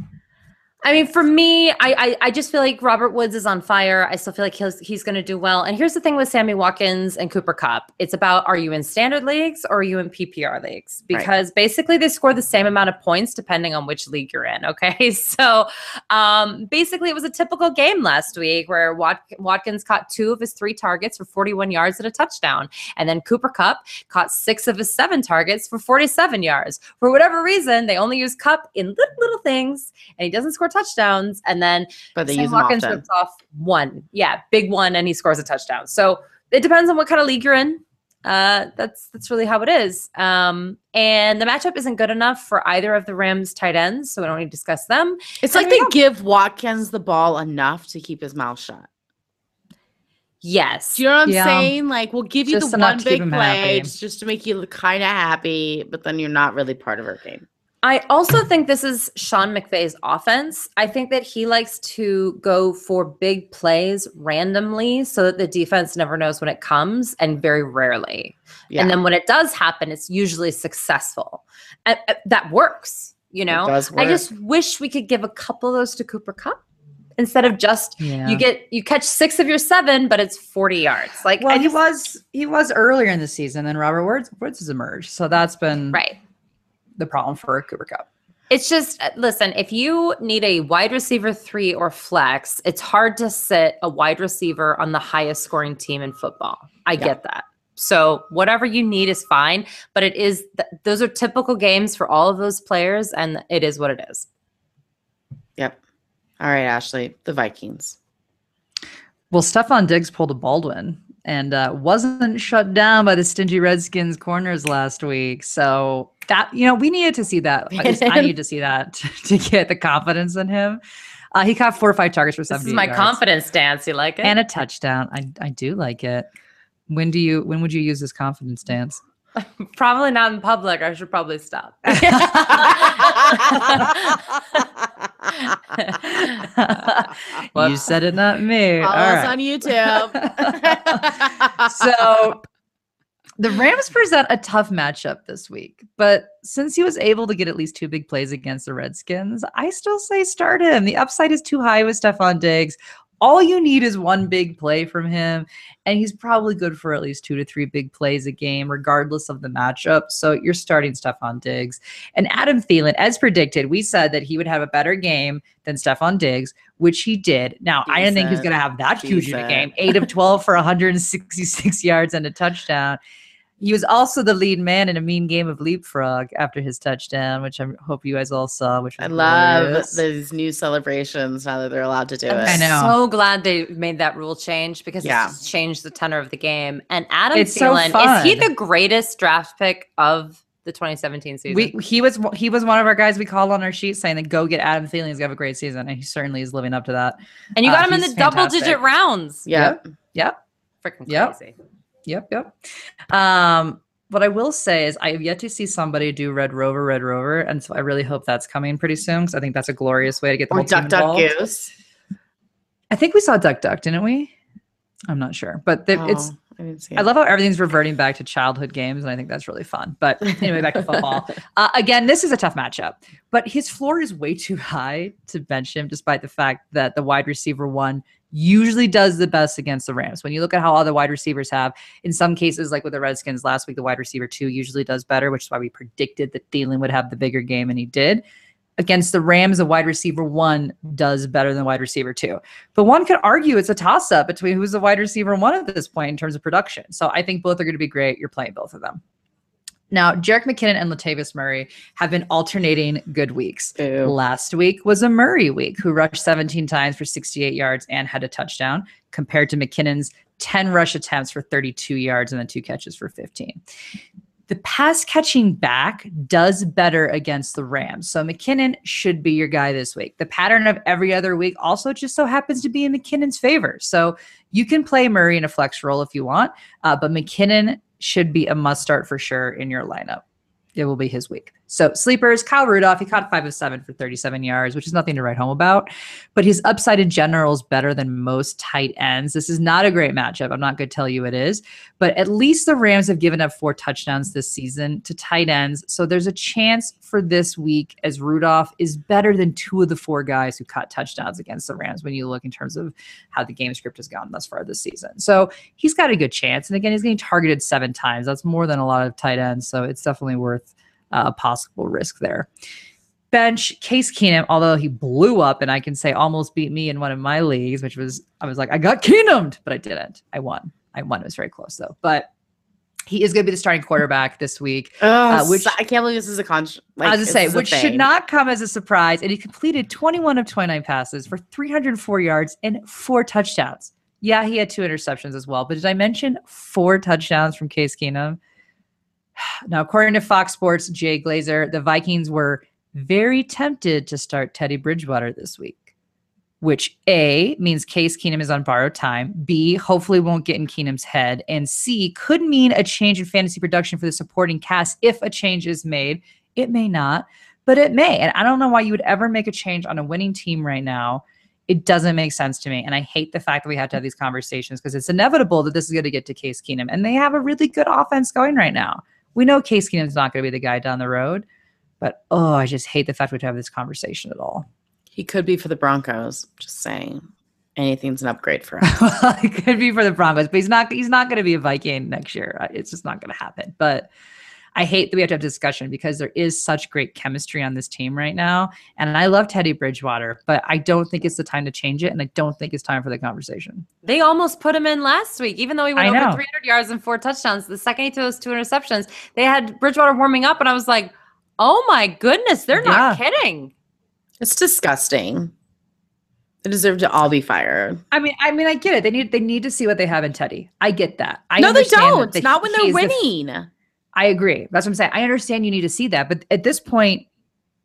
I mean, for me, I, I I just feel like Robert Woods is on fire. I still feel like he's he's going to do well. And here's the thing with Sammy Watkins and Cooper Kupp: it's about are you in standard leagues or are you in PPR leagues? Right. Because basically they score the same amount of points depending on which league you're in. Okay, so um, basically it was a typical game last week where Wat- Watkins caught two of his three targets for 41 yards and a touchdown, and then Cooper Kupp caught six of his seven targets for 47 yards. For whatever reason, they only use Kupp in little little things, and he doesn't score touchdowns. And then But they Sam use them Watkins often. rips off one, yeah, big one, and he scores a touchdown. So it depends on what kind of league you're in. Uh, that's that's really how it is. Um, and the matchup isn't good enough for either of the Rams tight ends, so we don't need to discuss them. It's And like there they you give Watkins the ball enough to keep his mouth shut. Yes, Do you know what I'm Yeah. saying? Like, we'll give you Just the one big play happy. just, just to make you kind of happy, but then you're not really part of our game. I also think this is Sean McVay's offense. I think that he likes to go for big plays randomly so that the defense never knows when it comes and very rarely. Yeah, And then when it does happen, it's usually successful. And uh, that works, you it know? does I just wish we could give a couple of those to Cooper Kupp instead of just Yeah. you get you catch six of your seven, but it's 40 yards. Like well, I he was he was earlier in the season than Robert Woods Woods has emerged, so that's been right. The problem for Cooper Kupp. It's just uh, listen, if you need a wide receiver three or flex, it's hard to sit a wide receiver on the highest scoring team in football. I Yeah. get that. So whatever you need is fine, but it is th- those are typical games for all of those players, and it is what it is. Yep. All right, Ashley, the Vikings. Well, Stefon Diggs pulled a Baldwin and uh, wasn't shut down by the stingy Redskins corners last week. So that you know, we needed to see that. I need to see that to, to get the confidence in him. Uh, he caught four or five targets for seventy. This is my yards confidence dance. You like it? and a touchdown. I I do like it. When do you? When would you use this confidence dance? probably not in public. I should probably stop. you said it, not me. All us right. on YouTube. so the Rams present a tough matchup this week, but since he was able to get at least two big plays against the Redskins, I still say start him. The upside is too high with Stefon Diggs. All you need is one big play from him, and he's probably good for at least two to three big plays a game, regardless of the matchup. So you're starting Stefon Diggs. And Adam Thielen, as predicted, we said that he would have a better game than Stefon Diggs, which he did. Now, I didn't think he was going to have that huge of a game. Eight of 12 for 166 yards and a touchdown. He was also the lead man in a mean game of leapfrog after his touchdown, which I hope you guys all saw. Which was I love glorious. these new celebrations now that they're allowed to do I'm it. I know. so glad they made that rule change because Yeah. it's changed the tenor of the game. And Adam It's so Thielen, is he the greatest draft pick of the 2017 season? We he was he was one of our guys we called on our sheet saying that go get Adam Thielen. He's gonna have a great season, and he certainly is living up to that. and you uh, got him in the he's double digit rounds. Yep. Yep. Freaking crazy. Yep, yep. Yep. Um, what I will say is I have yet to see somebody do Red Rover, Red Rover, and so I really hope that's coming pretty soon because I think that's a glorious way to get the Or whole team Duck Duck. Goose. I think we saw Duck Duck, didn't we? I'm not sure, but the, it's Oh, I didn't see I love how everything's reverting back to childhood games, and I think that's really fun. But anyway, back to football. Uh, again, this is a tough matchup, but his floor is way too high to bench him, despite the fact that the wide receiver one usually does the best against the Rams. When you look at how the wide receivers have, in some cases, like with the Redskins last week, the wide receiver two usually does better, which is why we predicted that Thielen would have the bigger game, and he did. Against the Rams, the wide receiver one does better than wide receiver two. But one could argue it's a toss up between who's the wide receiver one at this point in terms of production. So I think both are going to be great. You're playing both of them. Now, Jerick McKinnon and Latavius Murray have been alternating good weeks. Boo. Last week was a Murray week, who rushed 17 times for 68 yards and had a touchdown, compared to McKinnon's 10 rush attempts for 32 yards and then two catches for 15. The pass catching back does better against the Rams. So McKinnon should be your guy this week. The pattern of every other week also just so happens to be in McKinnon's favor. So you can play Murray in a flex role if you want, uh, but McKinnon should be a must start for sure in your lineup. It will be his week. So sleepers, Kyle Rudolph, he caught five of seven for 37 yards, which is nothing to write home about. But his upside in general is better than most tight ends. This is not a great matchup. I'm not going to tell you it is, but at least the Rams have given up four touchdowns this season to tight ends. So there's a chance for this week as Rudolph is better than two of the four guys who caught touchdowns against the Rams when you look in terms of how the game script has gone thus far this season. So he's got a good chance. And again, he's getting targeted seven times. That's more than a lot of tight ends. So it's definitely worth uh, a possible risk there. Bench Case Keenum, although he blew up and I can say almost beat me in one of my leagues, which was I was like, I got Keenumed, but I didn't. I won. I won. It was very close though. But he is going to be the starting quarterback this week. Uh, which- I can't believe this is a con. Like, I was say, which should not come as a surprise. And he completed 21 of 29 passes for 304 yards and four touchdowns. Yeah, he had two interceptions as well. But did I mention four touchdowns from Case Keenum? Now, according to Fox Sports, Jay Glazer, the Vikings were very tempted to start Teddy Bridgewater this week, which A means Case Keenum is on borrowed time, B, hopefully won't get in Keenum's head, and C, could mean a change in fantasy production for the supporting cast if a change is made. It may not, but it may. And I don't know why you would ever make a change on a winning team right now. It doesn't make sense to me. And I hate the fact that we have to have these conversations because it's inevitable that this is going to get to Case Keenum. And they have a really good offense going right now. We know Case Keenum's not going to be the guy down the road, but oh, I just hate the fact we have to have this conversation at all. He could be for the Broncos. Just saying. Anything's an upgrade for us. it could be for the Broncos, but he's not. He's not going to be a Viking next year. It's just not going to happen. But I hate that we have to have discussion because there is such great chemistry on this team right now. And I love Teddy Bridgewater, but I don't think it's the time to change it. And I don't think it's time for the conversation. They almost put him in last week, even though he went I over know. 300 yards and four touchdowns. The second he threw those two interceptions, they had Bridgewater warming up, and I was like, oh my goodness, they're not kidding. It's disgusting. They deserve to all be fired. I mean, I mean, I get it. They need they need to see what they have in Teddy. I get that. I no, they don't. the- Not when they're he's the- winning. I agree. That's what I'm saying. I understand you need to see that, but at this point,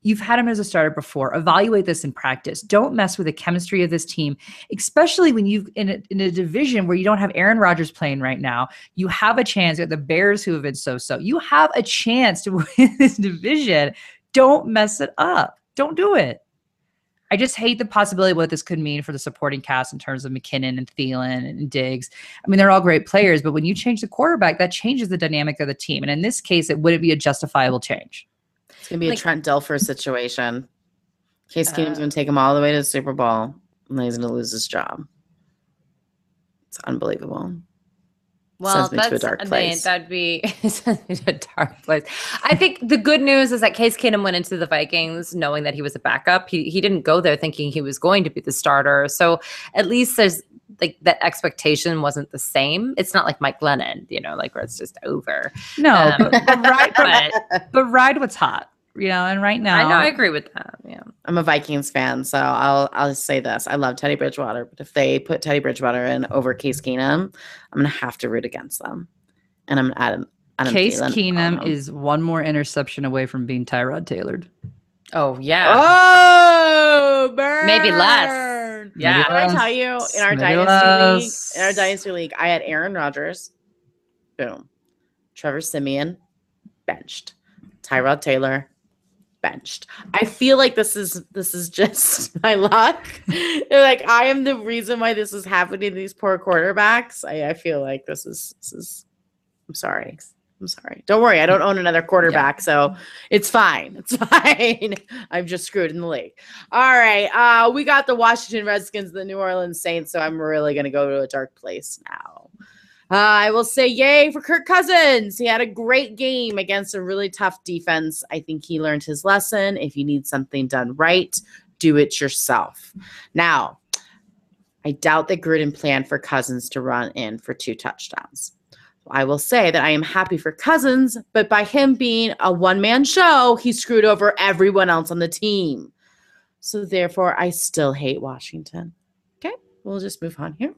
you've had him as a starter before. Evaluate this in practice. Don't mess with the chemistry of this team, especially when you've in a, in a division where you don't have Aaron Rodgers playing right now. You have a chance. Have the Bears who have been so so. You have a chance to win this division. Don't mess it up. Don't do it. I just hate the possibility of what this could mean for the supporting cast in terms of McKinnon and Thielen and Diggs. I mean, they're all great players, but when you change the quarterback, that changes the dynamic of the team. And in this case, it wouldn't be a justifiable change. It's gonna be Like- a Trent Dilfer situation. Case Keenum's Uh, gonna take him all the way to the Super Bowl, and then he's gonna lose his job. It's unbelievable. Well, Sends me to a that's dark I mean, that'd be sends me to a dark place. I think the good news is that Case Keenum went into the Vikings knowing that he was a backup. He he didn't go there thinking he was going to be the starter. So at least there's like that expectation wasn't the same. It's not like Mike Glennon, you know, like where it's just over. No, Um, but, but ride, but, But but ride what's hot, you know. And right now, I know I agree with that. Yeah. I'm a Vikings fan, so I'll I'll just say this: I love Teddy Bridgewater, but if they put Teddy Bridgewater in over Case Keenum, I'm gonna have to root against them, and I'm Adam. Adam Case Thielen on Keenum them. is one more interception away from being Tyrod Taylored. Oh yeah. Oh, burn. Maybe less. Yeah. Did I tell you in our Maybe dynasty league? In our dynasty league, I had Aaron Rodgers. Boom. Trevor Siemian, benched. Tyrod Taylor, benched. I feel like this is this is just my luck. like I am the reason why this is happening to these poor quarterbacks. I, I feel like this is this is. I'm sorry. I'm sorry. Don't worry. I don't own another quarterback, so it's fine. It's fine. I'm just screwed in the league. All right. Uh, we got the Washington Redskins, the New Orleans Saints. So I'm really gonna go to a dark place now. Uh, I will say yay for Kirk Cousins. He had a great game against a really tough defense. I think he learned his lesson. If you need something done right, do it yourself. Now, I doubt that Gruden planned for Cousins to run in for two touchdowns. I will say that I am happy for Cousins, but by him being a one man show, he screwed over everyone else on the team. So therefore, I still hate Washington. Okay, we'll just move on here.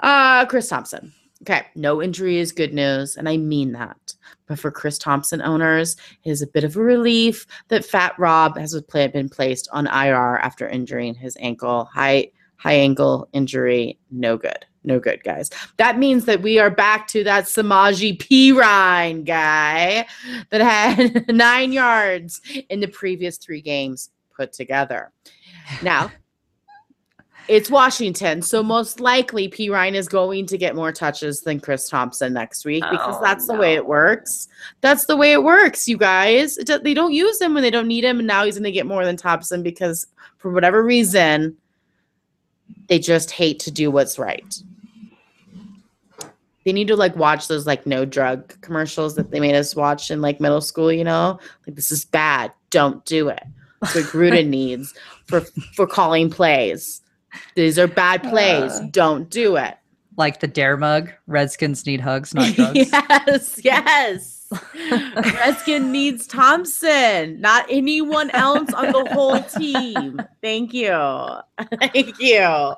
Uh, Chris Thompson. Okay, no injury is good news, and I mean that. But for Chris Thompson owners, it is a bit of a relief that Fat Rob has been placed on IR after injuring his ankle. High high ankle injury, no good. No good, guys. That means that we are back to that Samaje Perine guy that had nine yards in the previous three games put together. Now, it's Washington, so most likely Perine is going to get more touches than Chris Thompson next week because Oh, that's the way it works. That's the way it works, you guys. It they don't use him when they don't need him, and now he's going to get more than Thompson because for whatever reason, they just hate to do what's right. They need to like watch those like no drug commercials that they made us watch in like middle school, you know? Like this is bad. Don't do it. That's what Gruden needs for for calling plays. These are bad plays. Uh. Don't do it. Like the dare mug, Redskins need hugs, not drugs. yes, yes. Redskin needs Thompson, not anyone else on the whole team. Thank you. Thank you.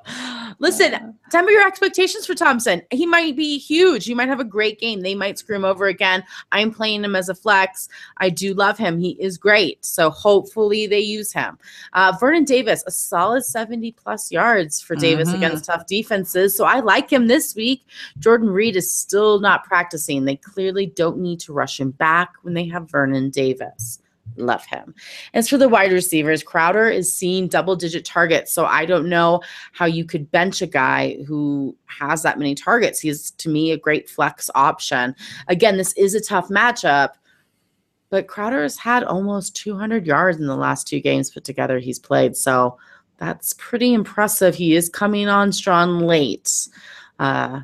Listen, temper your expectations for Thompson. He might be huge. He might have a great game. They might screw him over again. I'm playing him as a flex. I do love him. He is great. So hopefully they use him. Uh, Vernon Davis, a solid 70 plus yards for Davis Mhm. against tough defenses. So I like him this week. Jordan Reed is still not practicing. They clearly don't need to rush him back when they have Vernon Davis. Love him. As for the wide receivers, Crowder is seeing double digit targets. So I don't know how you could bench a guy who has that many targets. He's, to me, a great flex option. Again, this is a tough matchup, but Crowder has had almost 200 yards in the last two games put together he's played. So that's pretty impressive. He is coming on strong late. Uh,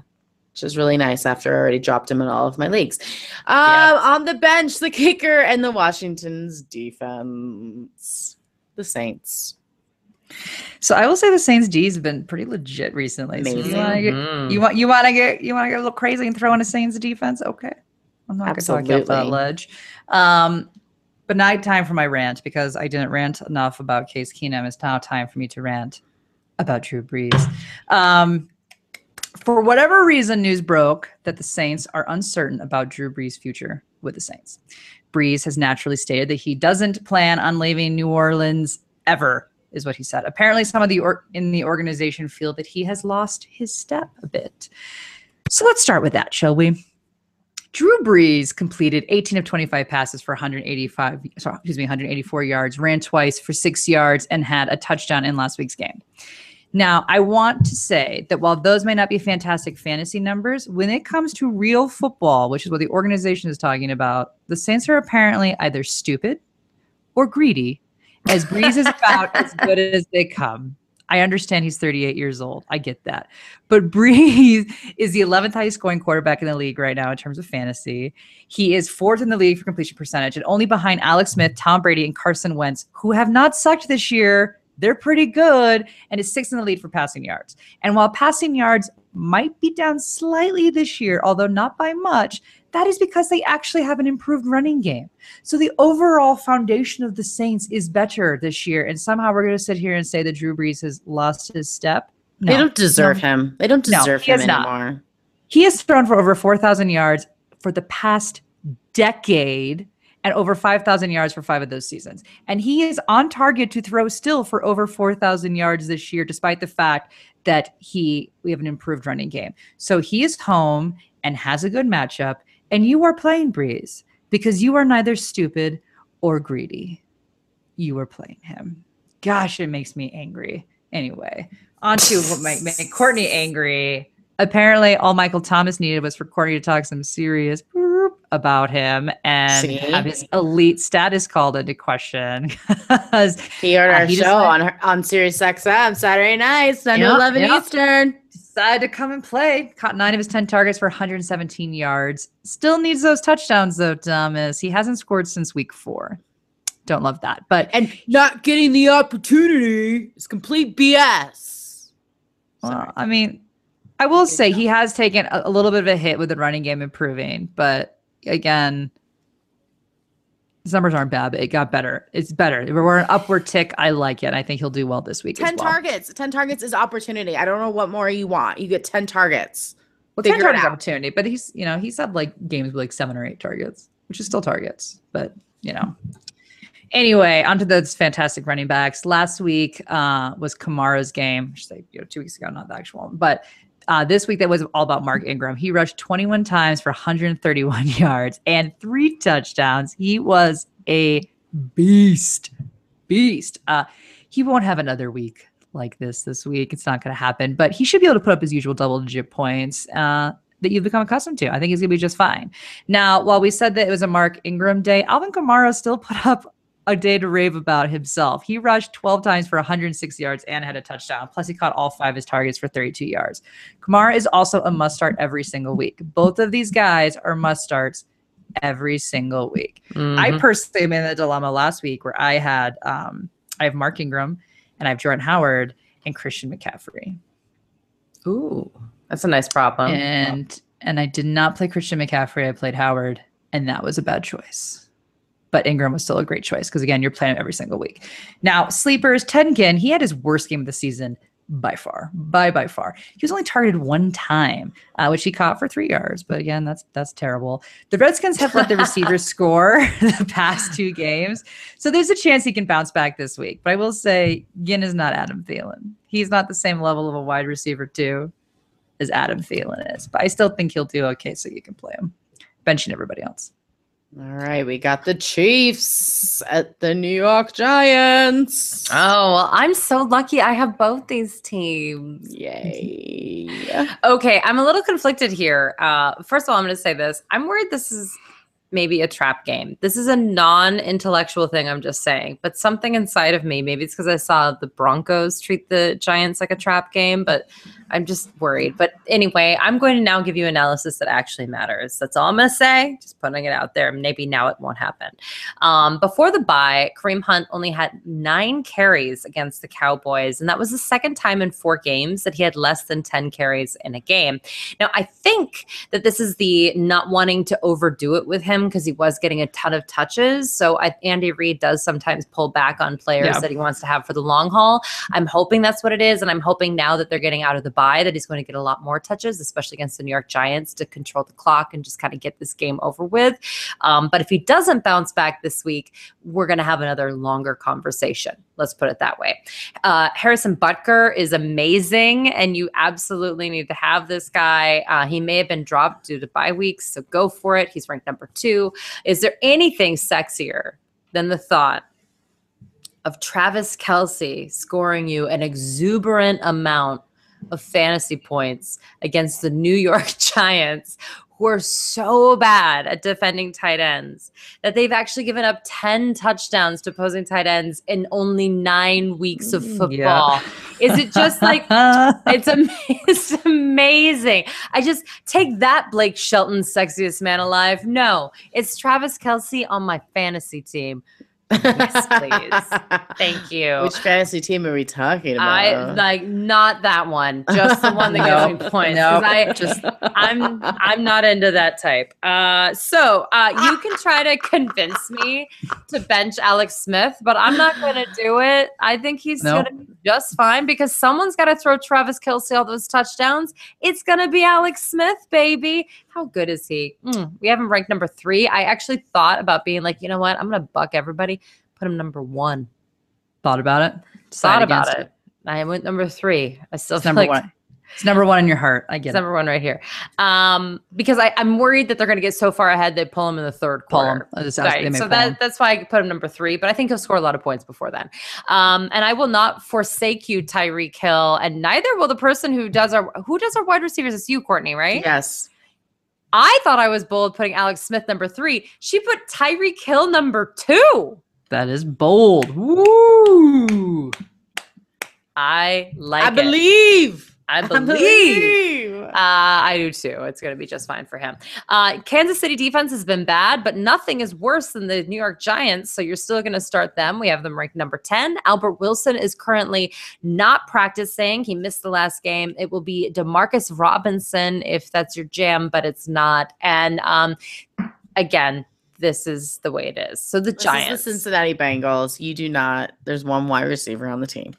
which is really nice after I already dropped him in all of my leagues. Um, Yeah. On the bench, the kicker and the Washington's defense, the Saints. So I will say the Saints D's have been pretty legit recently. So you want to get Mhm. you want you want to get you want to get a little crazy and throw in a Saints defense? Okay, I'm not going to talk you off that ledge. Um, but now time for my rant because I didn't rant enough about Case Keenum. It's now time for me to rant about Drew Brees. Um, for whatever reason, news broke that the Saints are uncertain about Drew Brees' future with the Saints. Brees has naturally stated that he doesn't plan on leaving New Orleans ever, is what he said. Apparently, some of the or- in the organization feel that he has lost his step a bit. So let's start with that, shall we? Drew Brees completed 18 of 25 passes for 185, sorry, excuse me, 184 yards, ran twice for six yards, and had a touchdown in last week's game. Now, I want to say that while those may not be fantastic fantasy numbers, when it comes to real football, which is what the organization is talking about, the Saints are apparently either stupid or greedy, as Brees is about as good as they come. I understand he's 38 years old. I get that. But Brees is the 11th highest scoring quarterback in the league right now in terms of fantasy. He is fourth in the league for completion percentage and only behind Alex Smith, Tom Brady, and Carson Wentz, who have not sucked this year. They're pretty good and is sixth in the lead for passing yards. And while passing yards might be down slightly this year, although not by much, that is because they actually have an improved running game. So the overall foundation of the Saints is better this year. And somehow we're going to sit here and say that Drew Brees has lost his step. No. They don't deserve him. They don't deserve he him has not. anymore. He has thrown for over 4,000 yards for the past decade and over 5,000 yards for five of those seasons. And he is on target to throw still for over 4,000 yards this year, despite the fact that he we have an improved running game. So he is home and has a good matchup. And you are playing Brees because you are neither stupid or greedy. You are playing him. Gosh, it makes me angry. Anyway, on to what might make Courtney angry. Apparently, all Michael Thomas needed was for Courtney to talk some serious about him and See? have his elite status called into question. 'Cause He heard Uh, our show on her, on Sirius XM Saturday night, 9 Yep, 11 yep. Eastern. decided to come and play. Caught nine of his 10 targets for 117 yards. Still needs those touchdowns, though, Thomas. He hasn't scored since week four. Don't love that. But And not getting the opportunity is complete BS. Well, I mean, I will say he has taken a, a little bit of a hit with the running game improving, but again, his numbers aren't bad, but it got better. It's better. We're an upward tick. I like it. I think he'll do well this week. 10 as well. targets. 10 targets is opportunity. I don't know what more you want. You get 10 targets. Well, 10 Figure it targets opportunity, but he's, you know, he's had like games with like seven or eight targets, which is still targets, but you know. Anyway, onto those fantastic running backs. Last week uh, was Kamara's game. I should say, you know, two weeks ago, not the actual one. But uh, this week, that was all about Mark Ingram. He rushed 21 times for 131 yards and three touchdowns. He was a beast, beast. Uh, he won't have another week like this this week. It's not going to happen, but he should be able to put up his usual double digit points. Uh, that you've become accustomed to. I think he's going to be just fine. Now, while we said that it was a Mark Ingram day, Alvin Kamara still put up a day to rave about himself. He rushed 12 times for 106 yards and had a touchdown. Plus, he caught all five of his targets for 32 yards. Kamara is also a must start every single week. Both of these guys are must starts every single week. I Mhm. personally am in a dilemma last week where I had um, I have Mark Ingram and I have Jordan Howard and Christian McCaffrey. Ooh, that's a nice problem. and and I did not play Christian McCaffrey. I played Howard, and that was a bad choice. But Ingram was still a great choice because again, you're playing him every single week. Now, sleepers, Ted Ginn, he had his worst game of the season by far, by by far. He was only targeted one time, uh, which he caught for three yards. But again, that's that's terrible. The Redskins have let the receivers score the past two games, so there's a chance he can bounce back this week. But I will say, Ginn is not Adam Thielen. He's not the same level of a wide receiver too as Adam Thielen is. But I still think he'll do okay, so you can play him, benching everybody else. All right, we got the Chiefs at the New York Giants. Oh, well, I'm so lucky I have both these teams. Yay. Okay, I'm a little conflicted here. Uh, first of all, I'm going to say this. I'm worried this is maybe a trap game. This is a non-intellectual thing, I'm just saying. But something inside of me, maybe it's because I saw the Broncos treat the Giants like a trap game, but I'm just worried. But anyway, I'm going to now give you analysis that actually matters. That's all I'm going to say. Just putting it out there. Maybe now it won't happen. Um, before the bye, Kareem Hunt only had nine carries against the Cowboys, and that was the second time in four games that he had less than 10 carries in a game. Now, I think that this is the not wanting to overdo it with him because he was getting a ton of touches. So I, Andy Reid does sometimes pull back on players Yeah. that he wants to have for the long haul. I'm hoping that's what it is, and I'm hoping now that they're getting out of the bye that he's going to get a lot more touches, especially against the New York Giants, to control the clock and just kind of get this game over with. Um, but if he doesn't bounce back this week, we're going to have another longer conversation. Let's put it that way. Uh, Harrison Butker is amazing, and you absolutely need to have this guy. Uh, he may have been dropped due to bye weeks, so go for it. He's ranked number two. Is there anything sexier than the thought of Travis Kelce scoring you an exuberant amount of fantasy points against the New York Giants, who are so bad at defending tight ends that they've actually given up 10 touchdowns to opposing tight ends in only nine weeks of Mm, football. Is it just like it's, am- it's amazing. I just take that Blake Shelton, sexiest man alive. No, it's Travis Kelce on my fantasy team. Yes, please. Thank you. Which fantasy team are we talking about? I like not that one, just the one that gives me points. Nope. I just I'm I'm not into that type. Uh, so uh, you can try to convince me to bench Alex Smith, but I'm not going to do it. I think he's No. going to be just fine because someone's got to throw Travis Kelce all those touchdowns. It's going to be Alex Smith, baby. How good is he? Mm, we have him ranked number three. I actually thought about being like, you know what? I'm going to buck everybody, put him number one. Thought about it. Thought about against it. I went number three. I still It's feel number like one. It's number one in your heart. I get it's it. number one right here. Um, because I, I'm worried that they're going to get so far ahead they pull him in the third Pull 'em. quarter. I just Right. So pull 'em. that, that's why I put him number three, but I think he'll score a lot of points before then. Um, and I will not forsake you, Tyreek Hill, and neither will the person who does our who does our wide receivers. It's you, Courtney, right? Yes. I thought I was bold putting Alex Smith number three. She put Tyreek Hill number two. That is bold. Woo! I like I it. believe. I I believe. believe. Uh, I do too. It's going to be just fine for him. Uh, Kansas City defense has been bad, but nothing is worse than the New York Giants. So you're still going to start them. We have them ranked number 10. Albert Wilson is currently not practicing. He missed the last game. It will be Demarcus Robinson if that's your jam, but it's not. And um, again, this is the way it is. So the This is Giants. the Cincinnati Bengals. You do not. There's one wide receiver on the team.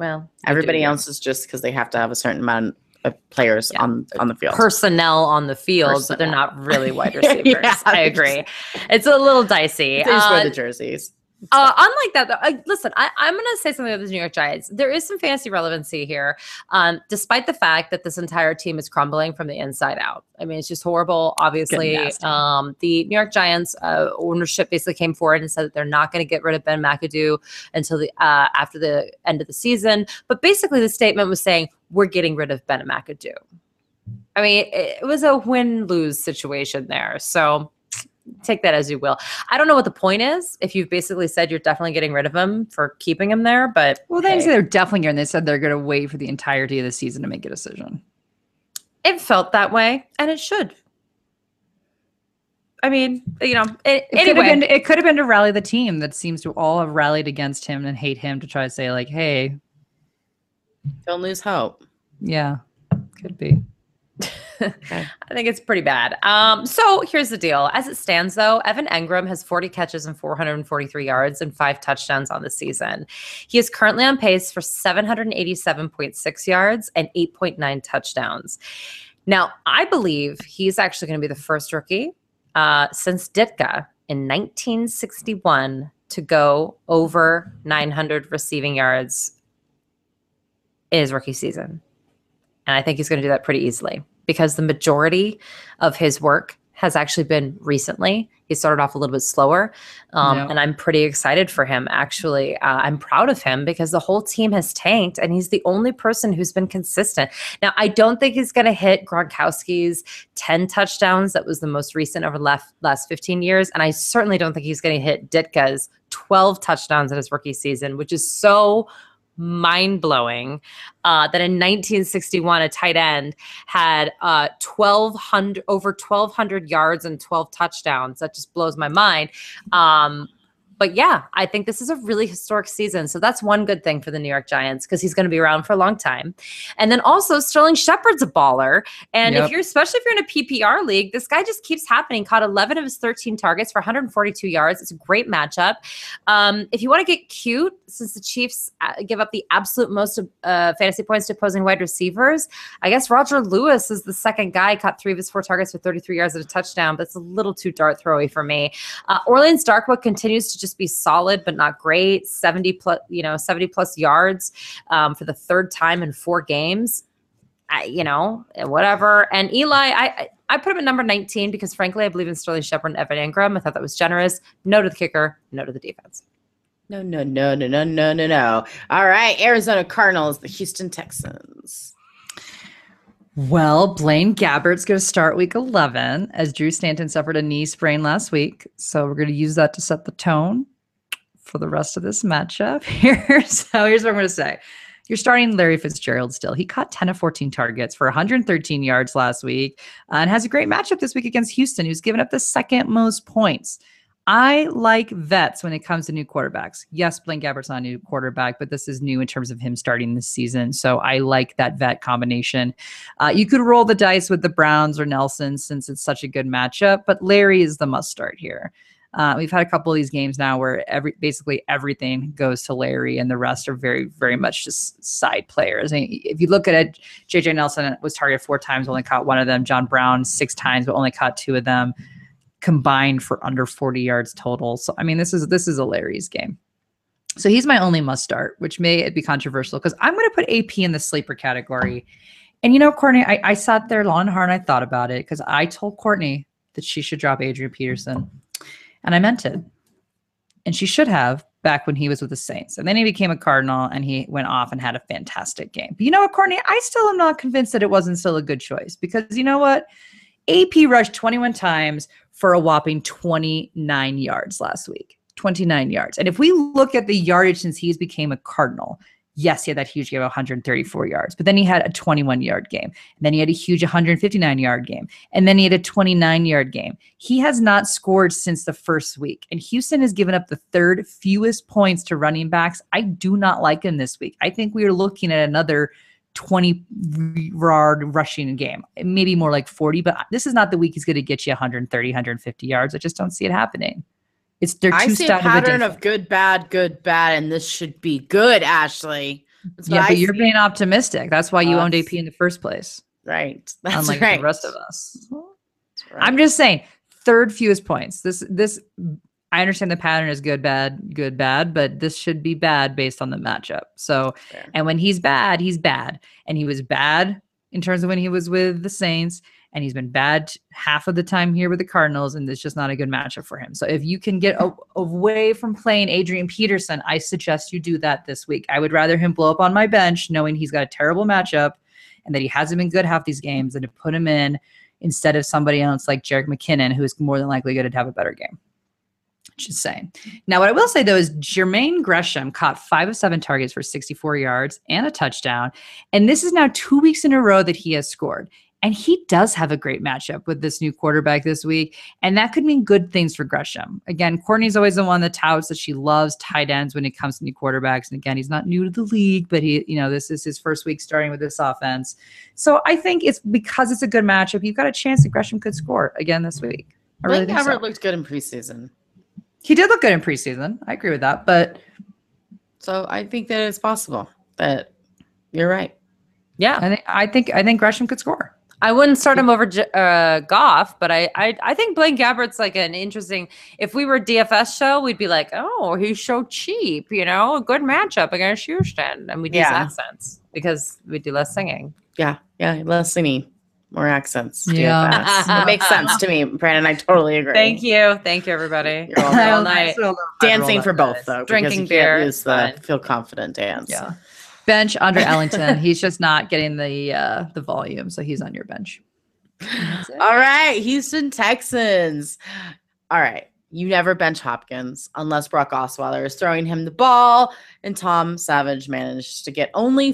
Well, Everybody else is just because they have to have a certain amount of players Yeah. on on the field. personnel on the field, but they're not really wide receivers. Yeah. I agree. It's a little dicey. they just wear Uh, the jerseys. Uh, unlike that, though, I, listen, I, I'm going to say something about the New York Giants. There is some fantasy relevancy here, um, despite the fact that this entire team is crumbling from the inside out. I mean, it's just horrible. Obviously, um, the New York Giants uh, ownership basically came forward and said that they're not going to get rid of Ben McAdoo until the uh, after the end of the season. But basically, the statement was saying we're getting rid of Ben McAdoo. I mean, it, it was a win lose situation there. So take that as you will. I don't know what the point is. If you've basically said you're definitely getting rid of him for keeping him there, but Well, they hey. say they're definitely going. They said they're going to wait for the entirety of the season to make a decision. it felt that way, and it should. I mean, you know, it, It could have been. It could have been to rally the team that seems to all have rallied against him and hate him to try to say like, "Hey, Don't lose hope. yeah, could be." I think it's pretty bad. Um, so here's the deal. As it stands, though, Evan Engram has 40 catches and 443 yards and five touchdowns on the season. He is currently on pace for 787.6 yards and 8.9 touchdowns. Now, I believe he's actually going to be the first rookie uh, since Ditka in 1961 to go over 900 receiving yards in his rookie season. And I think he's going to do that pretty easily because the majority of his work has actually been recently. He started off a little bit slower, um, Yeah. and I'm pretty excited for him. Actually, uh, I'm proud of him because the whole team has tanked, and he's the only person who's been consistent. Now, I don't think he's going to hit Gronkowski's 10 touchdowns. That was the most recent over the last, last 15 years, and I certainly don't think he's going to hit Ditka's 12 touchdowns in his rookie season, which is so mind blowing uh, that in 1961 a tight end had uh, 1200 over 1200 yards and 12 touchdowns. That just blows my mind. Um, but yeah i think this is a really historic season. So that's one good thing for the new york giants because he's going to be around for a long time. And then also sterling shepard's a baller. And Yep. if you're especially if you're in a ppr league this guy just keeps happening. Caught 11 of his 13 targets for 142 yards. It's a great matchup. Um, if you want to get cute, since the Chiefs uh, give up the absolute most uh, fantasy points to opposing wide receivers, I guess Roger Lewis is the second guy. Caught three of his four targets for 33 yards at a touchdown, but it's a little too dart throwy for me. Uh, Orleans Darkwa continues to just be solid, but not great. 70 plus, you know, 70 plus yards um, for the third time in four games. I, you know, whatever. And Eli, I, I I put him at number 19 because frankly, I believe in Sterling Shepard and Evan Engram. I thought that was generous. No to the kicker, no to the defense. No, no, no, no, no, no, no, no. All right, Arizona Cardinals, the Houston Texans. Well, Blaine Gabbert's going to start week 11 as Drew Stanton suffered a knee sprain last week. So we're going to use that to set the tone for the rest of this matchup here. So here's what I'm going to say. You're starting Larry Fitzgerald still. He caught 10 of 14 targets for 113 yards last week uh, and has a great matchup this week against Houston, who's given up the second most points. I like vets when it comes to new quarterbacks. Yes, Blaine Gabbert's not a new quarterback, but this is new in terms of him starting this season. So I like that vet combination. Uh, you could roll the dice with the Browns or Nelson since it's such a good matchup, but Larry is the must start here. Uh, we've had a couple of these games now where every basically everything goes to Larry, and the rest are very, very much just side players. And if you look at it, JJ Nelson was targeted four times, only caught one of them. John Brown six times, but only caught two of them, combined for under 40 yards total. So I mean, this is this is a Larry's game. So he's my only must start, which may be controversial because I'm going to put AP in the sleeper category. And you know, Courtney, I, I sat there long and hard and I thought about it because I told Courtney that she should drop Adrian Peterson. And I meant it. And she should have back when he was with the Saints. And then he became a Cardinal and he went off and had a fantastic game. But you know what, Courtney? I still am not convinced that it wasn't still a good choice because you know what? AP rushed 21 times for a whopping 29 yards last week. 29 yards. And if we look at the yardage since he's became a Cardinal, yes, he had that huge game of 134 yards, but then he had a 21 yard game. And then he had a huge 159 yard game. And then he had a 29 yard game. He has not scored since the first week. And Houston has given up the third fewest points to running backs. I do not like him this week. I think we are looking at another 20 yard rushing game, maybe more like 40, but this is not the week he's going to get you 130, 150 yards. I just don't see it happening. It's they're I too see a stout of a pattern of good, bad, good, bad, and this should be good, Ashley. Yeah, I but you're being optimistic. That's why you owned AP in the first place, right. That's unlike right. the rest of us. Right. I'm just saying, third fewest points. This this I understand the pattern is good, bad, good, bad, but this should be bad based on the matchup. So, Fair. and when he's bad, he's bad, and he was bad in terms of when he was with the Saints, and he's been bad half of the time here with the Cardinals, and it's just not a good matchup for him. So, if you can get a- away from playing Adrian Peterson, I suggest you do that this week. I would rather him blow up on my bench, knowing he's got a terrible matchup, and that he hasn't been good half these games, than to put him in instead of somebody else like Jerick McKinnon, who is more than likely going to have a better game. Just saying. Now, what I will say though is Jermaine Gresham caught five of seven targets for 64 yards and a touchdown. And this is now two weeks in a row that he has scored. And he does have a great matchup with this new quarterback this week. And that could mean good things for Gresham. Again, Courtney's always the one that touts that she loves tight ends when it comes to new quarterbacks. And again, he's not new to the league, but he, you know, this is his first week starting with this offense. So I think it's because it's a good matchup, you've got a chance that Gresham could score again this week. I really Blake think so. Everett looked good in preseason. He did look good in preseason. I agree with that. But So I think that it's possible that you're right. Yeah, I think I think I think Gresham could score. I wouldn't start him over uh, Goff, but I, I I think Blaine Gabbert's like an interesting. If we were DFS show, we'd be like, oh, he's so cheap, you know, a good matchup against Houston, and we'd use Yeah. accents because we do less singing. Yeah. Yeah. Less singing. More accents. Yeah. DFS. it makes sense to me, Brandon. I totally agree. Thank you. Thank you, everybody. You're welcome. All night. Dancing for both though. Drinking you beer, Can't use the feel confident dance. Yeah. Bench Andre Ellington. he's just not getting the uh, the volume, so he's on your bench. All right, Houston Texans. All right. You never bench Hopkins unless Brock Osweiler is throwing him the ball, and Tom Savage managed to get only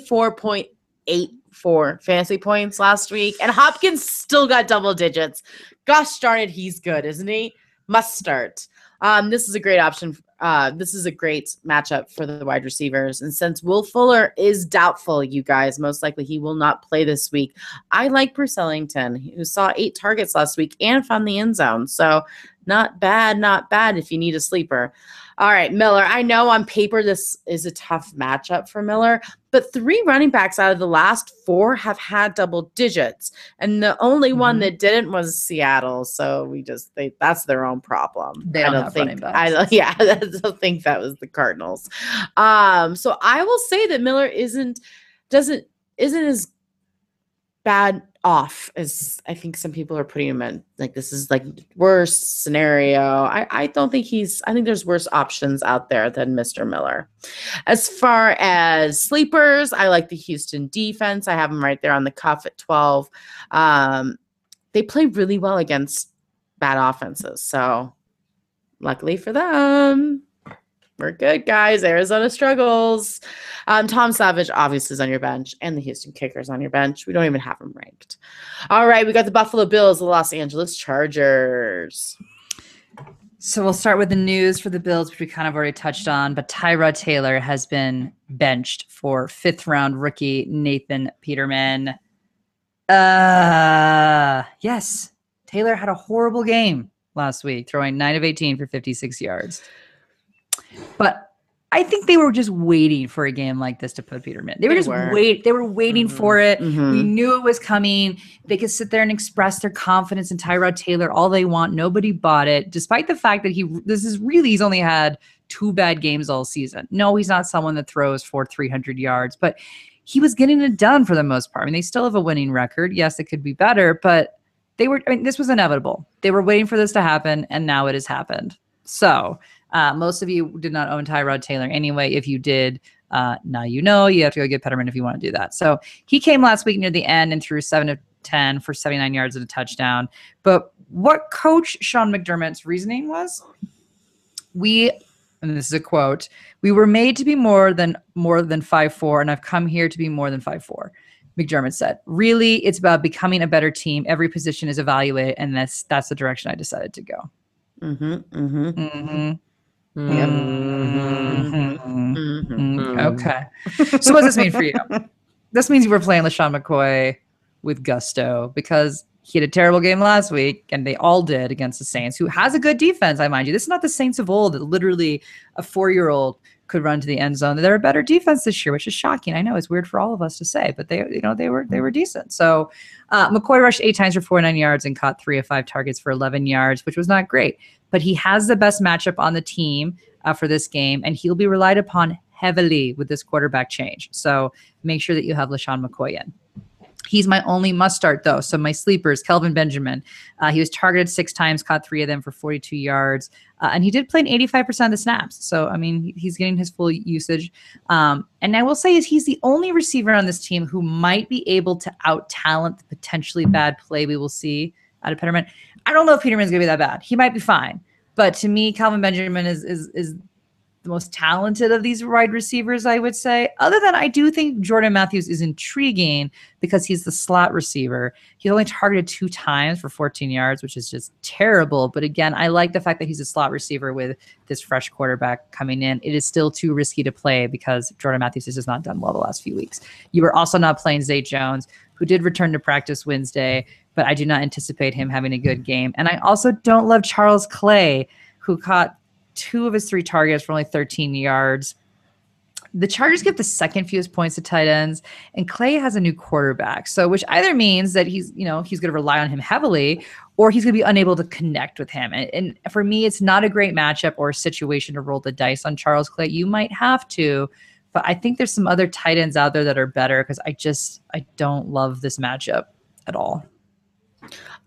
4.84 fantasy points last week, and Hopkins still got double digits. Gosh darn it, he's good, isn't he? Must start. Um, this is a great option. Uh, this is a great matchup for the wide receivers. And since Will Fuller is doubtful, you guys, most likely he will not play this week. I like Bruce Ellington, who saw eight targets last week and found the end zone. So not bad, not bad if you need a sleeper. All right, Miller. I know on paper this is a tough matchup for Miller, but three running backs out of the last four have had double digits, and the only one Mhm. that didn't was Seattle. So we just they that's their own problem. They I don't don't have think running I don't, yeah, I don't think that was the Cardinals. Um, so I will say that Miller isn't doesn't isn't as bad off as I think some people are putting him in. Like this is like worst scenario. I, I don't think he's I think there's worse options out there than Mr. Miller. As far as sleepers, I like the Houston defense. I have them right there on the cuff at 12. Um, they play really well against bad offenses. So luckily for them, we're good, guys. Arizona struggles. Um, Tom Savage obviously is on your bench, and the Houston Kickers on your bench. We don't even have them ranked. All right, we got the Buffalo Bills, the Los Angeles Chargers. So we'll start with the news for the Bills, which we kind of already touched on. But Tyrod Taylor has been benched for fifth round rookie Nathan Peterman. Uh, yes, Taylor had a horrible game last week, throwing nine of 18 for 56 yards. But I think they were just waiting for a game like this to put Peterman. They were They just were. wait. They were waiting Mhm. for it. Mhm. We knew it was coming. They could sit there and express their confidence in Tyrod Taylor all they want. Nobody bought it, despite the fact that he this is really he's only had two bad games all season. No, he's not someone that throws for 300 yards, but he was getting it done for the most part. I mean, they still have a winning record. Yes, it could be better, but they were. I mean, this was inevitable. They were waiting for this to happen, and now it has happened. So. Uh, most of you did not own Tyrod Taylor anyway. If you did, uh, now you know you have to go get Peterman if you want to do that. So he came last week near the end and threw seven of 10 for 79 yards and a touchdown. But what coach Sean McDermott's reasoning was we, and this is a quote, we were made to be more than more than five four, and I've come here to be more than five four. McDermott said, really, it's about becoming a better team. Every position is evaluated, and that's that's the direction I decided to go. Mhm, mhm, Mm-hmm. Mhm, Mhm. mhm. Mm, Okay. So what does this mean for you? This means you were playing LeSean McCoy with gusto because he had a terrible game last week, and they all did against the Saints, who has a good defense, I mind you. This is not the Saints of old that literally a four-year-old could run to the end zone. They're a better defense this year, which is shocking. I know it's weird for all of us to say, but they, you know, they were they were decent. So uh, McCoy rushed eight times for 49 yards and caught three of five targets for 11 yards, which was not great. But he has the best matchup on the team uh, for this game, and he'll be relied upon heavily with this quarterback change. So make sure that you have LeSean McCoy in. He's my only must start though. So my sleepers, Kelvin Benjamin, uh, he was targeted six times, caught three of them for 42 yards, uh, and he did play in 85% of the snaps. So I mean, he's getting his full usage. Um, and I will say is he's the only receiver on this team who might be able to out talent the potentially bad play we will see out of Peterman. I don't know if Peterman's gonna be that bad. He might be fine, but to me, Kelvin Benjamin is is is the most talented of these wide receivers, I would say. Other than I do think Jordan Matthews is intriguing because he's the slot receiver. He's only targeted two times for 14 yards, which is just terrible. But again, I like the fact that he's a slot receiver with this fresh quarterback coming in. It is still too risky to play because Jordan Matthews has just not done well the last few weeks. You are also not playing Zay Jones, who did return to practice Wednesday, but I do not anticipate him having a good game. And I also don't love Charles Clay, who caught two of his three targets for only 13 yards. The Chargers get the second fewest points to tight ends, and Clay has a new quarterback. So, which either means that he's, you know, he's going to rely on him heavily, or he's going to be unable to connect with him. And, and for me, it's not a great matchup or situation to roll the dice on Charles Clay. You might have to, but I think there's some other tight ends out there that are better because I just I don't love this matchup at all.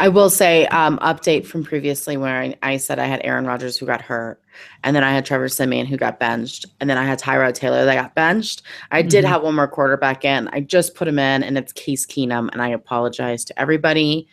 I will say, um, update from previously where I, I said I had Aaron Rodgers who got hurt, and then I had Trevor Siemian who got benched, and then I had Tyrod Taylor that got benched. I did Mhm. have one more quarterback in. I just put him in, and it's Case Keenum, and I apologize to everybody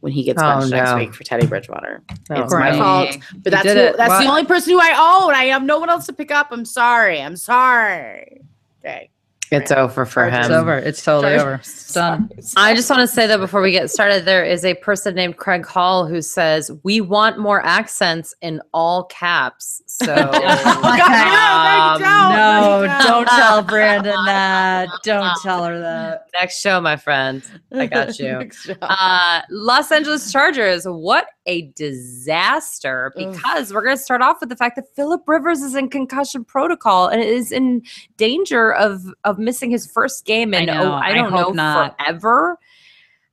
when he gets Oh, benched next week for Teddy Bridgewater. Oh, it's my fault, but that's who, that's the only person who I own. I have no one else to pick up. I'm sorry. I'm sorry. Okay, It's over for Chargers. It's him. over. It's totally over. It's done. I just want to say that before we get started, there is a person named Craig Hall who says, We want more accents in all caps. So God, um, No, Thank don't tell Brandon that. Don't tell her that. next show, my friend. I got you. Next job. Uh, Los Angeles Chargers, what a disaster! Ugh. Because we're going to start off with the fact that Philip Rivers is in concussion protocol and is in danger of of missing his first game and I know. oh, I I don't hope know not. forever.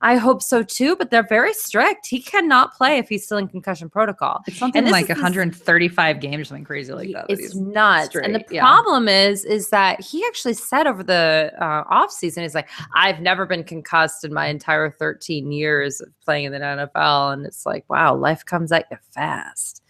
I hope so too, but they're very strict. He cannot play if he's still in concussion protocol. It's something like is this- 135 games something crazy like that. that It's he's- nuts. and the straight, yeah. problem is, is that he actually said over the uh, off season, he's like, I've never been concussed in my entire 13 years of playing in the NFL. And it's like, wow, life comes at you fast.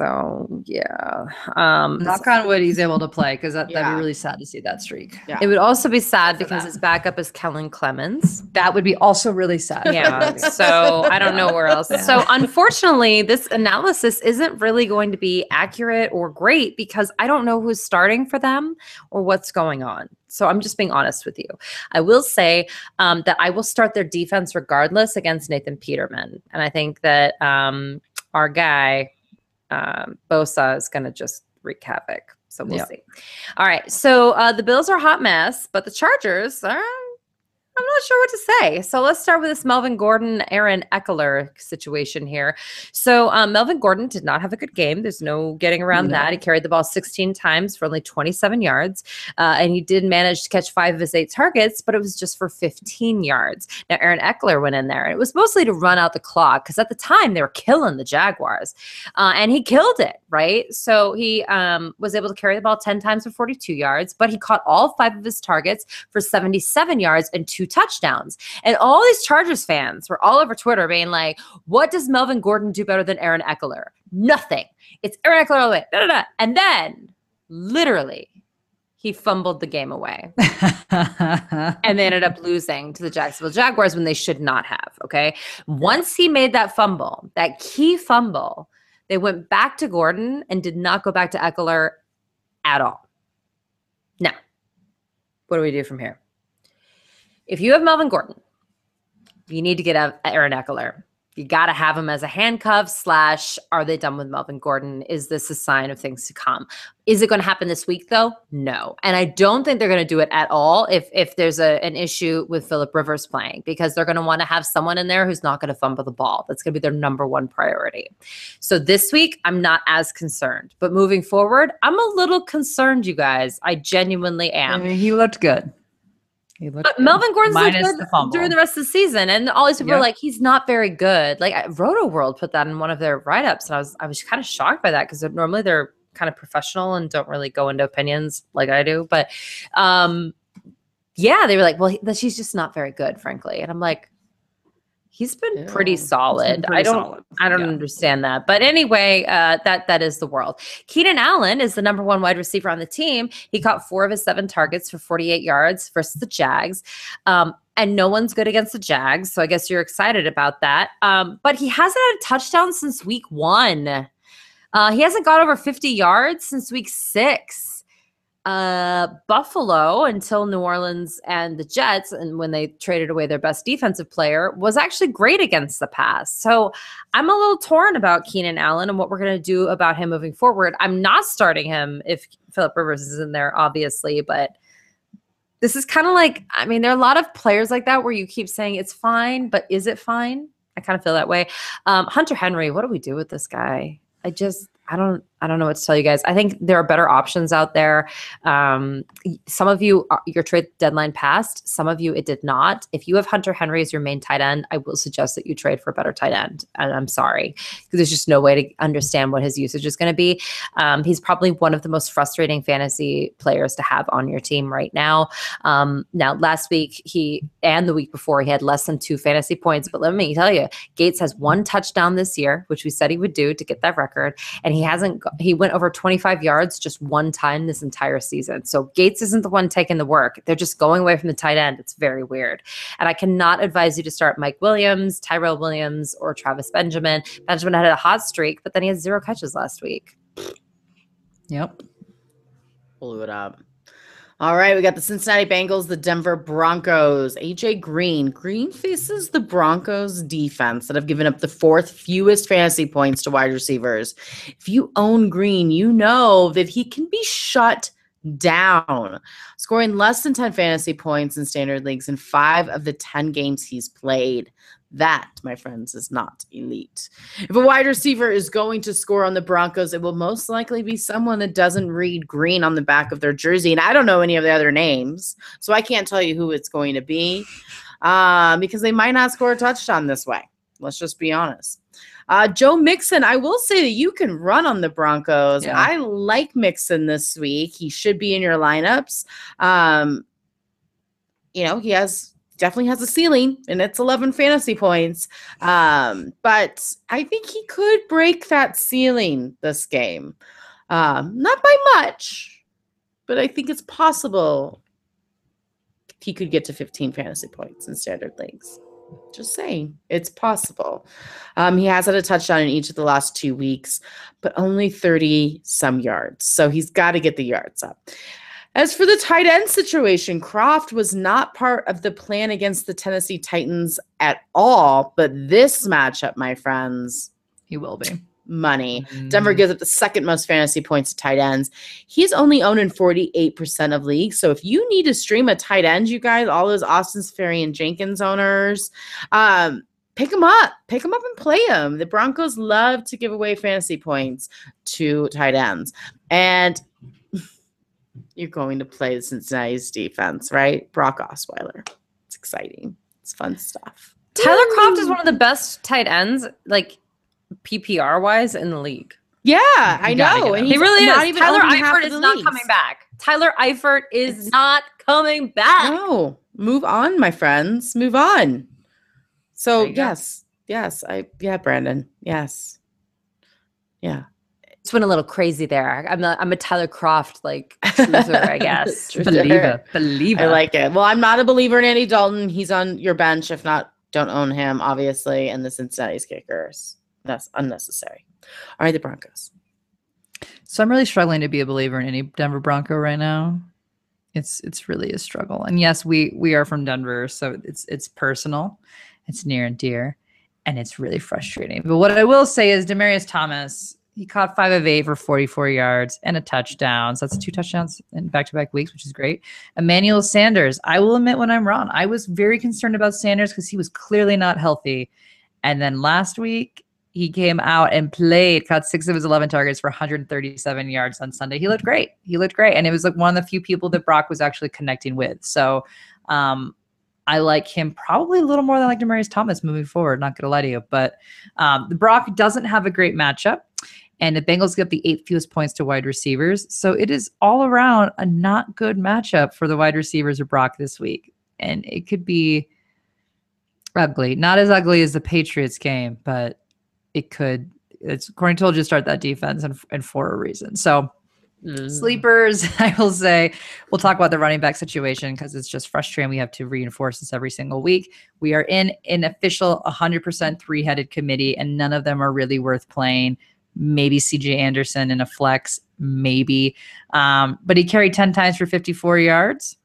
So yeah. Um Knock on wood, he's able to play because that, that'd Yeah. be really sad to see that streak. Yeah. it would also be sad because that. his backup is Kellen Clemens. That would be also really sad. Yeah. so I don't know where else. Yeah. So unfortunately, this analysis isn't really going to be accurate or great because I don't know who's starting for them or what's going on. So I'm just being honest with you. I will say um, that I will start their defense regardless against Nathan Peterman, and I think that um, our guy um, Bosa is going to just wreak havoc. So we'll Yeah. see. All right. So uh, the Bills are a hot mess, but the Chargers are. I'm not sure what to say. So let's start with this Melvin Gordon, Aaron Ekeler situation here. So um, Melvin Gordon did not have a good game. There's no getting around No. that. He carried the ball 16 times for only 27 yards, uh, and he did manage to catch five of his eight targets, but it was just for 15 yards. Now Aaron Ekeler went in there, and it was mostly to run out the clock because at the time they were killing the Jaguars, uh, and he killed it. Right, so he um, was able to carry the ball 10 times for 42 yards, but he caught all five of his targets for 77 yards and two touchdowns. And all these Chargers fans were all over Twitter being like, what does Melvin Gordon do better than Aaron Ekeler? Nothing. It's Aaron Ekeler all the way. Da, da, da. And then, literally, he fumbled the game away. And they ended up losing to the Jacksonville Jaguars when they should not have. Okay. Once he made that fumble, that key fumble, they went back to Gordon and did not go back to Ekeler at all. Now, what do we do from here? If you have Melvin Gordon, you need to get Aaron Ekeler. You got to have him as a handcuff. Slash, are they done with Melvin Gordon? Is this a sign of things to come? Is it going to happen this week though? No, and I don't think they're going to do it at all. If if there's a, an issue with Philip Rivers playing, because they're going to want to have someone in there who's not going to fumble the ball. That's going to be their number one priority. So this week, I'm not as concerned, but moving forward, I'm a little concerned. You guys, I genuinely am I mean, he looked good. He looked But good. Melvin Gordon's looked Minus good the during the rest of the season, and all these people are Yep. like, "He's not very good." Like I- Roto World put that in one of their write ups, and I was I was kind of shocked by that because normally they're kind of professional and don't really go into opinions like I do. But um, yeah, they were like, "Well, he, she's just not very good, frankly," and I'm like, "He's been pretty. He's been solid. pretty I don't." solid. I don't Yeah. understand that. But anyway, uh, that that is the world. Keenan Allen is the number one wide receiver on the team. He caught four of his seven targets for 48 yards versus the Jags. Um, and no one's good against the Jags. So I guess you're excited about that. Um, but he hasn't had a touchdown since week one. Uh, he hasn't got over 50 yards since week six. Uh, Buffalo until New Orleans and the Jets, and when they traded away their best defensive player, was actually great against the pass. So I'm a little torn about Keenan Allen and what we're going to do about him moving forward. I'm not starting him if Philip Rivers is in there, obviously, but this is kind of like, I mean, there are a lot of players like that where you keep saying it's fine, but is it fine? I kind of feel that way. Um, Hunter Henry, what do we do with this guy? I just, I don't, I don't know what to tell you guys. I think there are better options out there. Um, some of you, your trade deadline passed. Some of you, it did not. If you have Hunter Henry as your main tight end, I will suggest that you trade for a better tight end. And I'm sorry because there's just no way to understand what his usage is going to be. Um, he's probably one of the most frustrating fantasy players to have on your team right now. Um, now, last week he and the week before he had less than two fantasy points. But let me tell you, Gates has one touchdown this year, which we said he would do to get that record, and he hasn't. Go- He went over 25 yards just one time this entire season. So Gates isn't the one taking the work. They're just going away from the tight end. It's very weird, and I cannot advise you to start Mike Williams, Tyrell Williams, or Travis Benjamin. Benjamin had a hot streak, but then he had zero catches last week. Yep. Blew it up. All right, we got the Cincinnati Bengals, the Denver Broncos. AJ Green. Green faces the Broncos defense that have given up the fourth fewest fantasy points to wide receivers. If you own Green, you know that he can be shut down, scoring less than 10 fantasy points in standard leagues in five of the 10 games he's played. That, my friends, is not elite. If a wide receiver is going to score on the Broncos, it will most likely be someone that doesn't read green on the back of their jersey. And I don't know any of the other names, so I can't tell you who it's going to be um, because they might not score a touchdown this way. Let's just be honest. Uh, Joe Mixon, I will say that you can run on the Broncos. Yeah. I like Mixon this week. He should be in your lineups. Um, you know, he has definitely has a ceiling and it's 11 fantasy points. Um, but I think he could break that ceiling this game. Um, not by much, but I think it's possible he could get to 15 fantasy points in standard leagues. Just saying, it's possible. Um, he has had a touchdown in each of the last two weeks, but only 30 some yards. So he's got to get the yards up. As for the tight end situation, Kroft was not part of the plan against the Tennessee Titans at all. But this matchup, my friends, He will be. money. Denver Mhm. gives up the second most fantasy points to tight ends. He's only owned in 48% of leagues. So if you need to stream a tight end, you guys, all those Austin Seferian-Jenkins owners, um, pick them up. Pick them up and play them. The Broncos love to give away fantasy points to tight ends. And you're going to play the Cincinnati's defense, right? Brock Osweiler. It's exciting. It's fun stuff. Tyler Kroft is one of the best tight ends, like PPR wise, in the league. Yeah, I You gotta know. And. He really not is. even Tyler owned in half Eifert is not leagues. coming back. Tyler Eifert is It's- not coming back. No, move on, my friends. Move on. So There you go. yes, yes, I yeah, Brandon. Yes, yeah. It's been a little crazy there. I'm a, I'm a Tyler Kroft like truther, I guess. Truther. Believer. Believer. I like it. Well, I'm not a believer in Andy Dalton. He's on your bench. If not, don't own him, obviously. And the Cincinnati's kickers. That's unnecessary. All right, the Broncos. So I'm really struggling to be a believer in any Denver Bronco right now. It's it's really a struggle. And yes, we we are from Denver, so it's it's personal, it's near and dear, and it's really frustrating. But what I will say is Demaryius Thomas, he caught five of eight for 44 yards and a touchdown. So that's two touchdowns in back-to-back weeks, which is great. Emmanuel Sanders, I will admit when I'm wrong. I was very concerned about Sanders because he was clearly not healthy. And then last week, he came out and played, caught six of his 11 targets for 137 yards on Sunday. He looked great. He looked great. And it was like one of the few people that Brock was actually connecting with. So um, I like him probably a little more than I like Demaryius Thomas moving forward, not going to lie to you. But um, the Brock doesn't have a great matchup. And the Bengals get the eighth fewest points to wide receivers. So it is all around a not good matchup for the wide receivers of Brock this week. And it could be ugly. Not as ugly as the Patriots game, but it could. It's Corny told you to start that defense and, and for a reason. So sleepers, I will say, we'll talk about the running back situation because it's just frustrating. We have to reinforce this every single week. We are in an official 100% three headed committee, and none of them are really worth playing. Maybe CJ Anderson in a flex, maybe. Um, but he carried 10 times for 54 yards.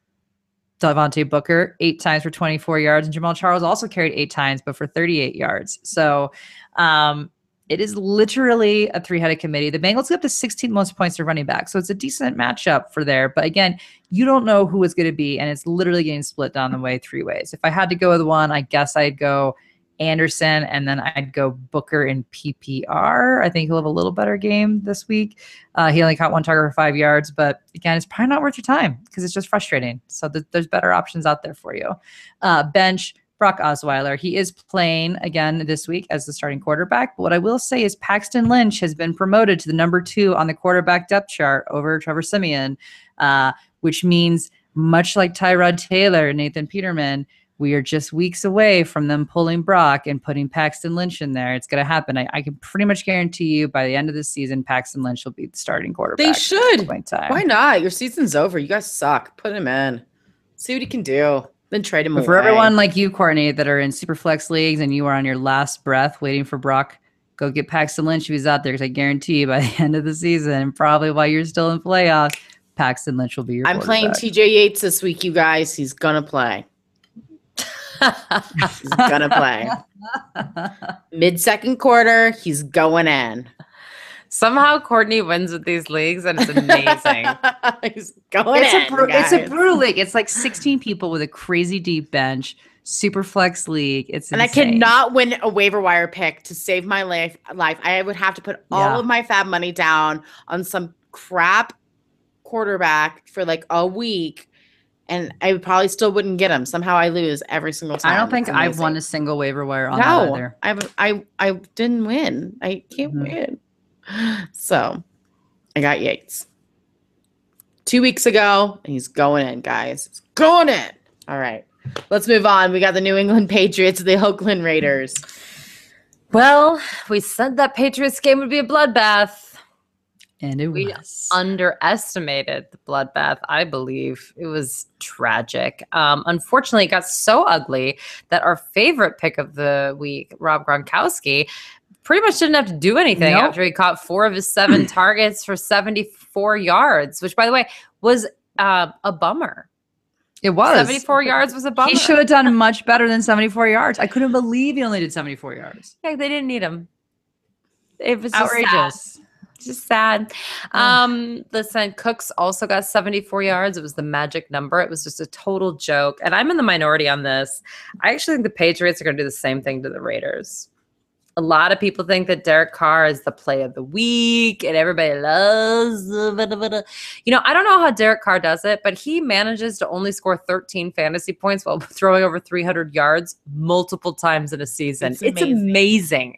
Devontae Booker, eight times for 24 yards. And Jamaal Charles also carried eight times, but for 38 yards. So um, it is literally a three headed committee. The Bengals get up to 16 most points to running back. So it's a decent matchup for there. But again, you don't know who is going to be. And it's literally getting split down the way three ways. If I had to go with one, I guess I'd go Anderson, and then I'd go Booker in PPR. I think he'll have a little better game this week. Uh, he only caught one target for five yards, but again, it's probably not worth your time because it's just frustrating. So th- there's better options out there for you. Uh, bench. Brock Osweiler. He is playing again this week as the starting quarterback. But what I will say is Paxton Lynch has been promoted to the number two on the quarterback depth chart over Trevor Siemian, uh, which means much like Tyrod Taylor, Nathan Peterman, we are just weeks away from them pulling Brock and putting Paxton Lynch in there. It's going to happen. I, I, can pretty much guarantee you by the end of the season, Paxton Lynch will be the starting quarterback. They should. Time. Why not? Your season's over. You guys suck. Put him in. See what he can do. Then trade him but for everyone like you, Courtney, that are in super flex leagues and you are on your last breath waiting for Brock, go get Paxton Lynch if he's out there because I guarantee you by the end of the season, probably while you're still in playoffs, Paxton Lynch will be your. I'm playing TJ Yates this week, you guys. He's gonna play. he's gonna play. Mid second quarter, he's going in. Somehow Courtney wins with these leagues, and it's amazing. he's going it's in. A bru- guys. it's a brutal league. It's like 16 people with a crazy deep bench. Super flex league. It's and insane. I cannot win a waiver wire pick to save my life. Life, I would have to put all Yeah. of my fab money down on some crap quarterback for like a week, and I probably still wouldn't get him. Somehow I lose every single time. I don't think I've won a single waiver wire on that No, either. I haven't- I I didn't win. I can't Mhm. win. So I got Yates two weeks ago, and he's going in, guys. He's going in. All right, let's move on. We got the New England Patriots, the Oakland Raiders. Well, we said that Patriots game would be a bloodbath. And it We was. Underestimated the bloodbath, I believe. It was tragic. Um, unfortunately, it got so ugly that our favorite pick of the week, Rob Gronkowski, pretty much didn't have to do anything Nope. after he caught four of his seven targets for 74 yards, which, by the way, was uh, a bummer. it was. 74 yards was a bummer. He should have done much better than 74 yards. I couldn't believe he only did 74 yards. Yeah, they didn't need him. It was sad. Outrageous. just sad. Um, listen, Cooks also got 74 yards. It was the magic number. It was just a total joke. And I'm in the minority on this. I actually think the Patriots are going to do the same thing to the Raiders. A lot of people think that Derek Carr is the play of the week and everybody loves uh, the blah, blah, blah. you know, I don't know how Derek Carr does it, but he manages to only score 13 fantasy points while throwing over 300 yards multiple times in a season. It's It's, amazing. amazing.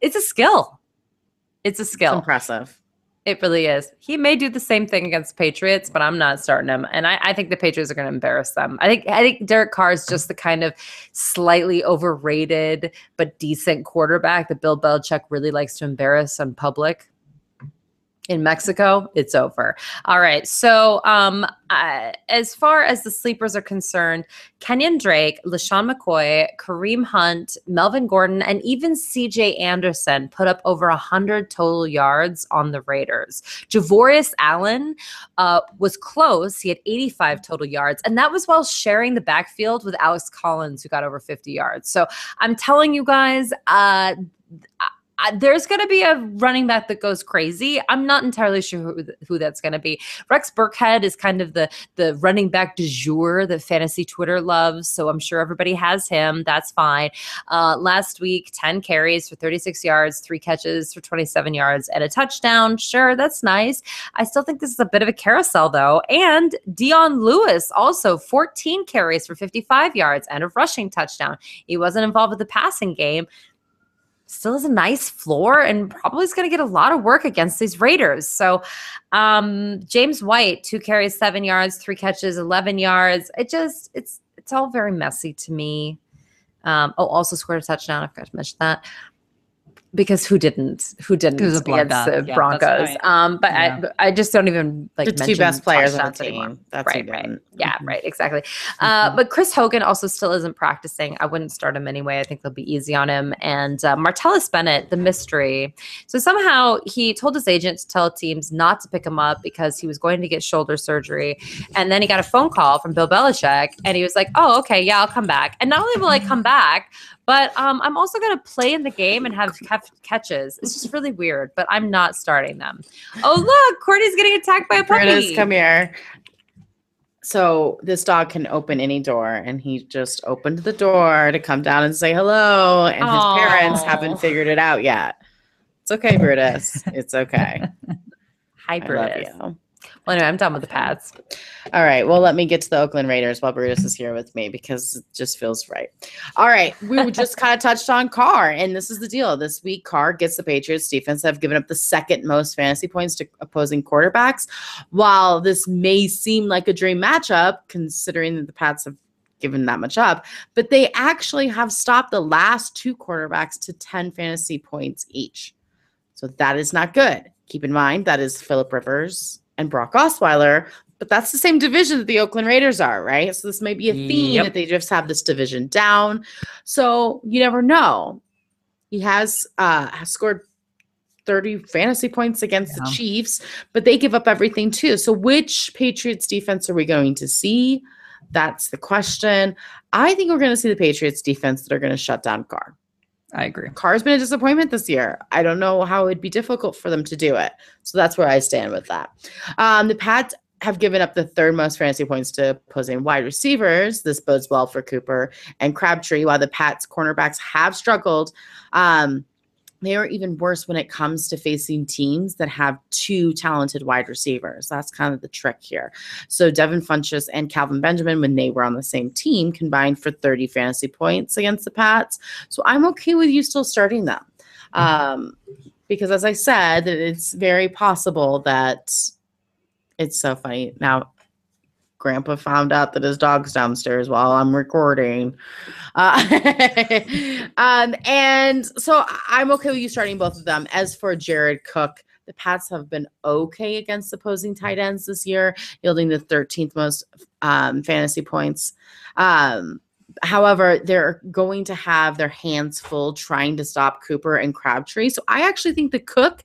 It's a skill. It's a It's skill. impressive. It really is. He may do the same thing against Patriots, but I'm not starting him. And I, I think the Patriots are going to embarrass them. I think I think Derek Carr is just the kind of slightly overrated but decent quarterback that Bill Belichick really likes to embarrass in public. In Mexico, it's over. All right. So, um, uh, as far as the sleepers are concerned, Kenyan Drake, LeSean McCoy, Kareem Hunt, Melvin Gordon, and even CJ Anderson put up over 100 total yards on the Raiders. Javorius Allen uh, was close. He had 85 total yards, and that was while sharing the backfield with Alex Collins, who got over 50 yards. So I'm telling you guys, uh, There's going to be a running back that goes crazy. I'm not entirely sure who, who that's going to be. Rex Burkhead is kind of the the running back du jour that fantasy Twitter loves, so I'm sure everybody has him. That's fine. Uh, last week, 10 carries for 36 yards, three catches for 27 yards, and a touchdown. Sure, that's nice. I still think this is a bit of a carousel, though. And Dion Lewis also 14 carries for 55 yards and a rushing touchdown. He wasn't involved with the passing game still has a nice floor and probably is going to get a lot of work against these Raiders. So, um, James White, two carries, seven yards, three catches, 11 yards. It just, it's, it's all very messy to me. Um, oh, also scored a touchdown. I forgot to mention that. Because who didn't? Who didn't It was against the Yeah, Broncos? right. Um, but Yeah. I, I just don't even like the two best players on the team. That's Right, right. Yeah, Mhm. right, exactly. Uh, but Chris Hogan also still isn't practicing. I wouldn't start him anyway. I think they'll be easy on him. And uh, Martellus Bennett, the mystery. So somehow he told his agent to tell teams not to pick him up because he was going to get shoulder surgery. And then he got a phone call from Bill Belichick, and he was like, "Oh, okay, yeah, I'll come back." And not only will I come back, but um, I'm also going to play in the game and have catches. It's just really weird, but I'm not starting them. Oh, look, Courtney's getting attacked by a puppy. it is. Come here. So this dog can open any door, and he just opened the door to come down and say hello. And his parents haven't figured it out yet. It's okay, Brutus. It's okay. Hi, Brutus. Well, anyway, I'm done with the pads. All right. Well, let me get to the Oakland Raiders while Brutus is here with me because it just feels right. All right. We just kind of touched on Carr, and this is the deal. This week, Carr gets the Patriots defense that have given up the second most fantasy points to opposing quarterbacks. While this may seem like a dream matchup, considering that the Pats have given that much up, but they actually have stopped the last two quarterbacks to 10 fantasy points each. So that is not good. Keep in mind that is Philip Rivers and Brock Osweiler, but that's the same division that the Oakland Raiders are, right? So this may be a theme Yep. that they just have this division down. So you never know. He has uh has scored 30 fantasy points against the Chiefs, but they give up everything too. So which Patriots defense are we going to see? That's the question. I think we're going to see the Patriots defense that are going to shut down Carr. I agree. Carr's been a disappointment this year. I don't know how it'd be difficult for them to do it. So that's where I stand with that. Um, the Pats have given up the third most fantasy points to opposing wide receivers. This bodes well for Cooper and Crabtree, while the Pats cornerbacks have struggled. Um, they are even worse when it comes to facing teams that have two talented wide receivers. That's kind of the trick here. So Devin Funchess and Kelvin Benjamin, when they were on the same team, combined for 30 fantasy points against the Pats. So I'm okay with you still starting them. Um, because as I said, it's very possible that it's so funny. Now, Grandpa found out that his dog's downstairs while I'm recording. Uh, um, and so I'm okay with you starting both of them. As for Jared Cook, the Pats have been okay against opposing tight ends this year, yielding the 13th most um, fantasy points. Um, however, they're going to have their hands full trying to stop Cooper and Crabtree. So I actually think the Cook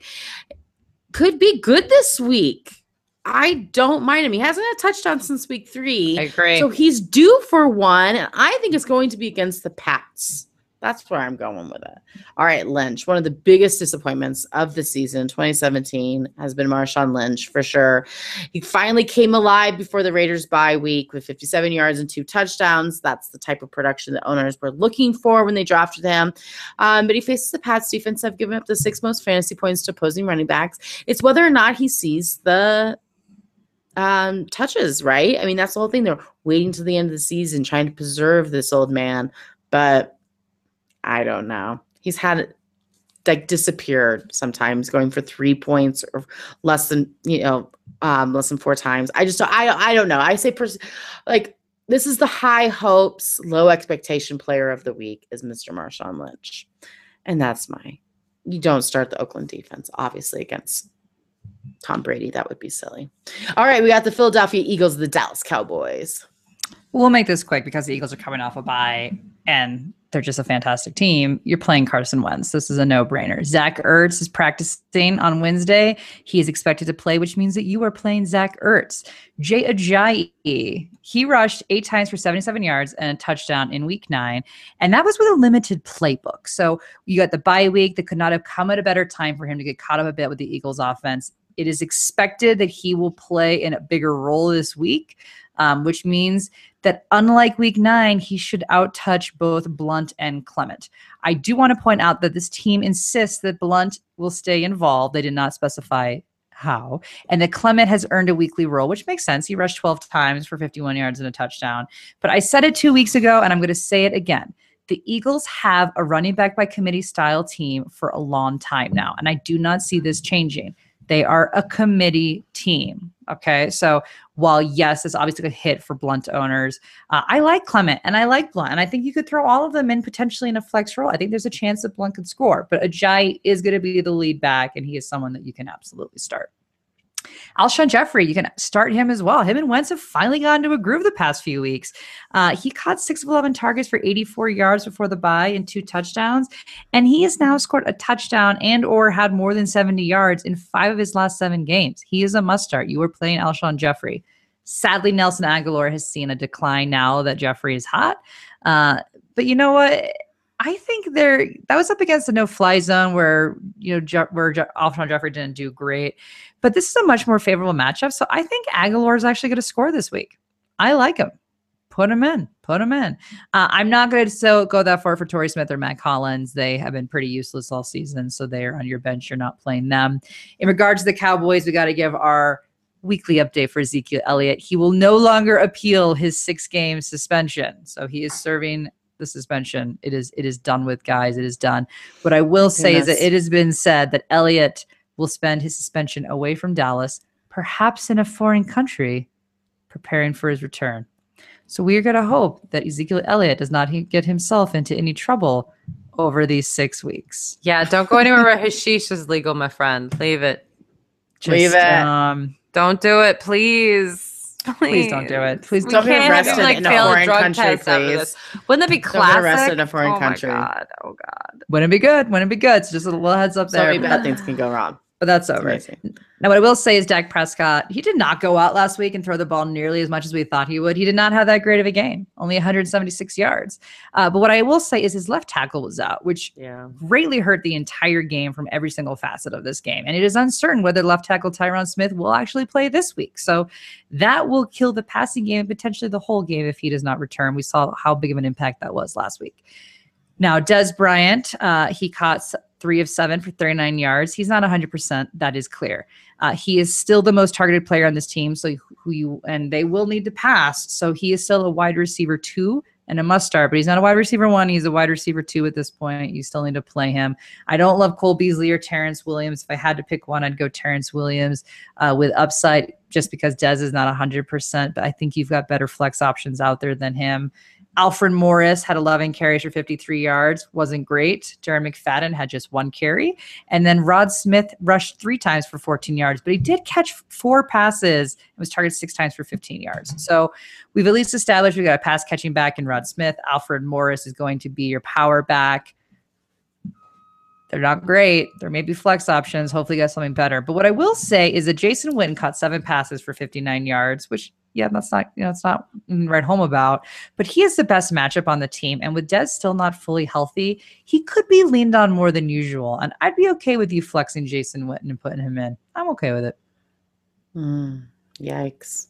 could be good this week. I don't mind him. He hasn't had a touchdown since week three. I agree. So he's due for one, and I think it's going to be against the Pats. That's where I'm going with it. All right, Lynch. One of the biggest disappointments of the season, 2017, has been Marshawn Lynch for sure. He finally came alive before the Raiders bye week with 57 yards and two touchdowns. That's the type of production that owners were looking for when they drafted him. Um, but he faces the Pats defense have given up the six most fantasy points to opposing running backs. It's whether or not he sees the um touches right? I mean that's the whole thing. They're waiting to the end of the season trying to preserve this old man but i don't know. He's had like disappeared sometimes going for three points or less than you know um less than four times. I just don't i, I don't know. I say pers- like this is the high hopes low expectation player of the week is mr marshawn lynch. And that's my you don't start the oakland defense obviously against Tom Brady. That would be silly. All right, we got the Philadelphia Eagles, the Dallas Cowboys. We'll make this quick because the Eagles are coming off a bye and they're just a fantastic team. You're playing Carson Wentz. This is a no-brainer. Zach Ertz is practicing on Wednesday. He is expected to play, which means that you are playing Zach Ertz. Jay Ajayi, he rushed eight times for 77 yards and a touchdown in week nine. And that was with a limited playbook. So you got the bye week that could not have come at a better time for him to get caught up a bit with the Eagles offense. It is expected that he will play in a bigger role this week, um, which means that unlike week nine, he should outtouch both Blunt and Clement. I do want to point out that this team insists that Blunt will stay involved. They did not specify how. And that Clement has earned a weekly role, which makes sense. He rushed 12 times for 51 yards and a touchdown. But I said it two weeks ago, and I'm going to say it again. The Eagles have a running back by committee style team for a long time now, and I do not see this changing. They are a committee team. Okay. So while, yes, it's obviously a hit for Blunt owners, uh, I like Clement and I like Blunt. And I think you could throw all of them in potentially in a flex role. I think there's a chance that Blunt could score, but Ajay is going to be the lead back, and he is someone that you can absolutely start. Alshon Jeffery, you can start him as well. Him and Wentz have finally gotten to a groove the past few weeks. Uh, he caught six of 11 targets for 84 yards before the bye and two touchdowns. And he has now scored a touchdown and or had more than 70 yards in five of his last seven games. He is a must start. You are playing Alshon Jeffery. Sadly, Nelson Agholor has seen a decline now that Jeffery is hot. Uh, but you know what? I think there that was up against a no-fly zone where you know Je- where Je- Alshon Jeffery didn't do great, but this is a much more favorable matchup. So I think Agholor is actually going to score this week. I like him. Put him in. Put him in. Uh, I'm not going to so go that far for Torrey Smith or Mack Hollins. They have been pretty useless all season, so they're on your bench. You're not playing them. In regards to the Cowboys, we got to give our weekly update for Ezekiel Elliott. He will no longer appeal his six game suspension. So he is serving the suspension. It is it is done with, guys. It is done. What I will say is that it has been said that Elliott will spend his suspension away from Dallas, perhaps in a foreign country, preparing for his return. So we are going to hope that Ezekiel Elliott does not he- get himself into any trouble over these six weeks. Yeah, don't go anywhere where hashish is legal, my friend. Leave it. Leave it. Um, Don't do it, please. Please don't do it. Please We Don't be arrested like, in a foreign country, please. Wouldn't that be classic? Don't be arrested in a foreign oh country. My God. Oh God. Wouldn't it be good? Wouldn't it be good? So just a little heads up So there. many bad things can go wrong. But that's over. amazing. Now, what I will say is Dak Prescott, he did not go out last week and throw the ball nearly as much as we thought he would. He did not have that great of a game, only 176 yards. Uh, but what I will say is his left tackle was out, which Yeah. greatly hurt the entire game from every single facet of this game. And it is uncertain whether left tackle Tyron Smith will actually play this week. So that will kill the passing game and potentially the whole game if he does not return. We saw how big of an impact that was last week. Now, Dez Bryant, uh, he caught three of seven for 39 yards. He's not 100%. That is clear. Uh, he is still the most targeted player on this team. So, who you and they will need to pass. So, he is still a wide receiver two and a must start, but he's not a wide receiver one. He's a wide receiver two at this point. You still need to play him. I don't love Cole Beasley or Terrance Williams. If I had to pick one, I'd go Terrance Williams uh, with upside just because Dez is not 100%, but I think you've got better flex options out there than him. Alfred Morris had 11 carries for 53 yards, wasn't great. Darren McFadden had just one carry. And then Rod Smith rushed three times for 14 yards, but he did catch four passes and was targeted six times for 15 yards. So we've at least established we've got a pass catching back in Rod Smith. Alfred Morris is going to be your power back. They're not great. There may be flex options. Hopefully, you got something better. But what I will say is that Jason Witten caught seven passes for 59 yards, which, yeah, that's not, you know, it's not mm, write home about. But he is the best matchup on the team. And with Dez still not fully healthy, he could be leaned on more than usual. And I'd be okay with you flexing Jason Witten and putting him in. I'm okay with it. Hmm. yikes.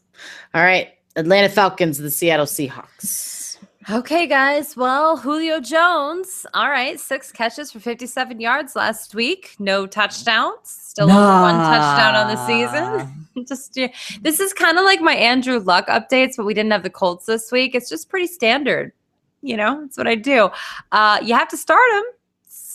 All right. Atlanta Falcons, the Seattle Seahawks. Okay, guys. Well, Julio Jones. All right, six catches for 57 yards last week. No touchdowns. Still only one touchdown on the season. just yeah. this is kind of like my Andrew Luck updates, but we didn't have the Colts this week. It's just pretty standard. You know, that's what I do. Uh, you have to start him.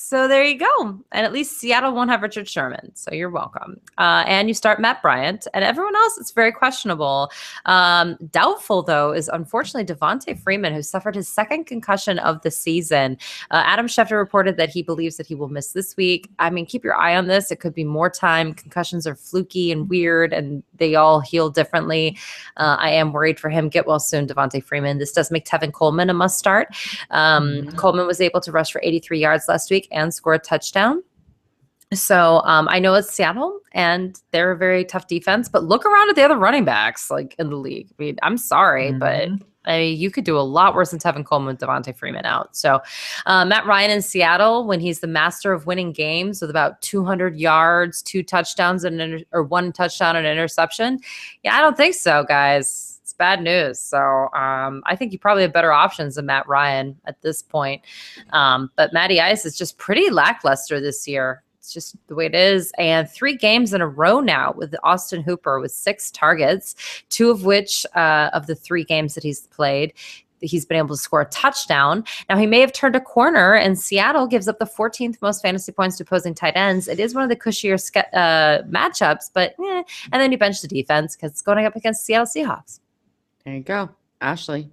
So there you go. And at least Seattle won't have Richard Sherman. So you're welcome. Uh, and you start Matt Bryant. And everyone else, it's very questionable. Um, doubtful, though, is unfortunately Devonta Freeman, who suffered his second concussion of the season. Uh, Adam Schefter reported that he believes that he will miss this week. I mean, keep your eye on this. It could be more time. Concussions are fluky and weird, and they all heal differently. Uh, I am worried for him. Get well soon, Devonta Freeman. This does make Tevin Coleman a must start. Um, Mhm. Coleman was able to rush for 83 yards last week and score a touchdown. So um, I know it's Seattle and they're a very tough defense, but look around at the other running backs like in the league. I mean, I'm sorry, but Mhm. I mean, you could do a lot worse than Tevin Coleman with Devonta Freeman out. So uh, Matt Ryan in Seattle, when he's the master of winning games with about 200 yards, two touchdowns, and inter- or one touchdown and an interception. Yeah, I don't think so, guys. Bad news. So um, I think you probably have better options than Matt Ryan at this point. Um, but Matty Ice is just pretty lackluster this year. It's just the way it is. And three games in a row now with Austin Hooper with six targets, two of which uh, of the three games that he's played. He's been able to score a touchdown. Now, he may have turned a corner, and Seattle gives up the 14th most fantasy points to opposing tight ends. It is one of the cushier uh, matchups, but eh. and then you bench the defense because it's going up against Seattle Seahawks. There you go. Ashley.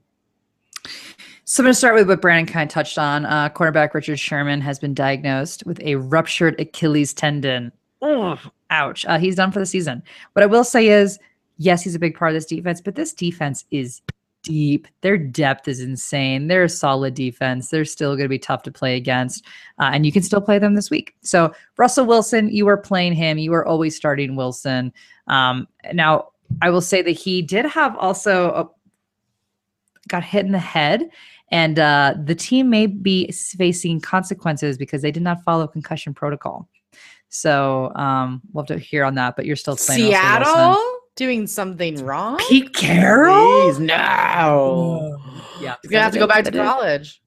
So I'm going to start with what Brandon kind of touched on. Uh, quarterback Richard Sherman has been diagnosed with a ruptured Achilles tendon. Ugh, ouch. Uh, he's done for the season. What I will say is, yes, he's a big part of this defense, but this defense is deep. Their depth is insane. They're a solid defense. They're still going to be tough to play against, uh, and you can still play them this week. So Russell Wilson, you are playing him. You are always starting Wilson. Um, now, I will say that he did have also a, got hit in the head and uh, the team may be facing consequences because they did not follow concussion protocol. So um, we'll have to hear on that. But you're still playing Russell Wilson. Seattle? doing something wrong? Pete Carroll? Please, no. Yeah. He's gonna have to go back to college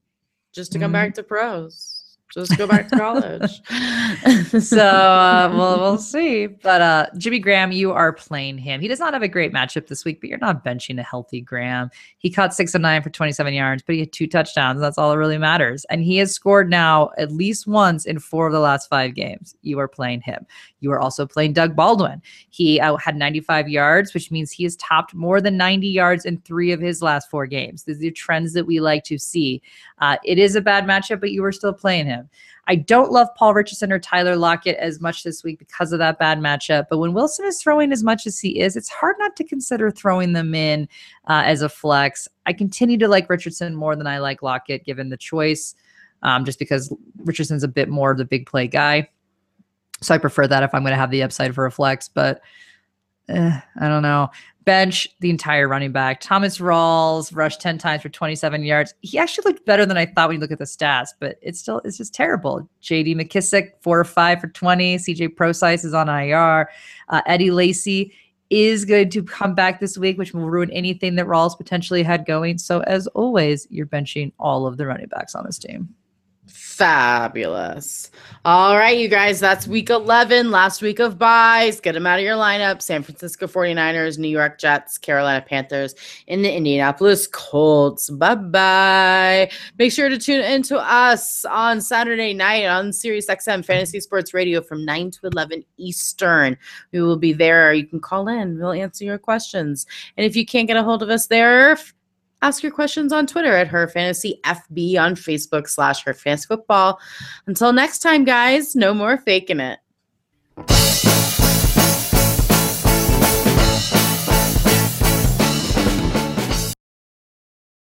just to come Mhm. back to pros. Just go back to college. so uh, we'll we'll see. But uh, Jimmy Graham, you are playing him. He does not have a great matchup this week, but you're not benching a healthy Graham. He caught six of nine for 27 yards, but he had two touchdowns. That's all that really matters. And he has scored now at least once in four of the last five games. You are playing him. You are also playing Doug Baldwin. He uh, had 95 yards, which means he has topped more than 90 yards in three of his last four games. These are trends that we like to see. Uh, it is a bad matchup, but you are still playing him. I don't love Paul Richardson or Tyler Lockett as much this week because of that bad matchup. But when Wilson is throwing as much as he is, it's hard not to consider throwing them in uh, as a flex. I continue to like Richardson more than I like Lockett, given the choice, um, just because Richardson's a bit more of the big play guy. So I prefer that if I'm going to have the upside for a flex. But eh, I don't know. Bench the entire running back. Thomas Rawls rushed 10 times for 27 yards. He actually looked better than I thought when you look at the stats, but it's still it's just terrible. JD McKissic, four or five for 20. CJ Prosise is on IR. Uh, Eddie Lacy is going to come back this week, which will ruin anything that Rawls potentially had going. So as always, you're benching all of the running backs on this team. Fabulous. All right, you guys, that's week 11, last week of buys. Get them out of your lineup. San Francisco 49ers, New York Jets, Carolina Panthers, and the Indianapolis Colts. Bye bye. Make sure to tune into us on Saturday night on Sirius XM Fantasy Sports Radio from 9 to 11 Eastern. We will be there. You can call in, we'll answer your questions. And if you can't get a hold of us there, ask your questions on Twitter at her fantasy FB on Facebook slash her fantasy football. Until next time, guys, no more faking it.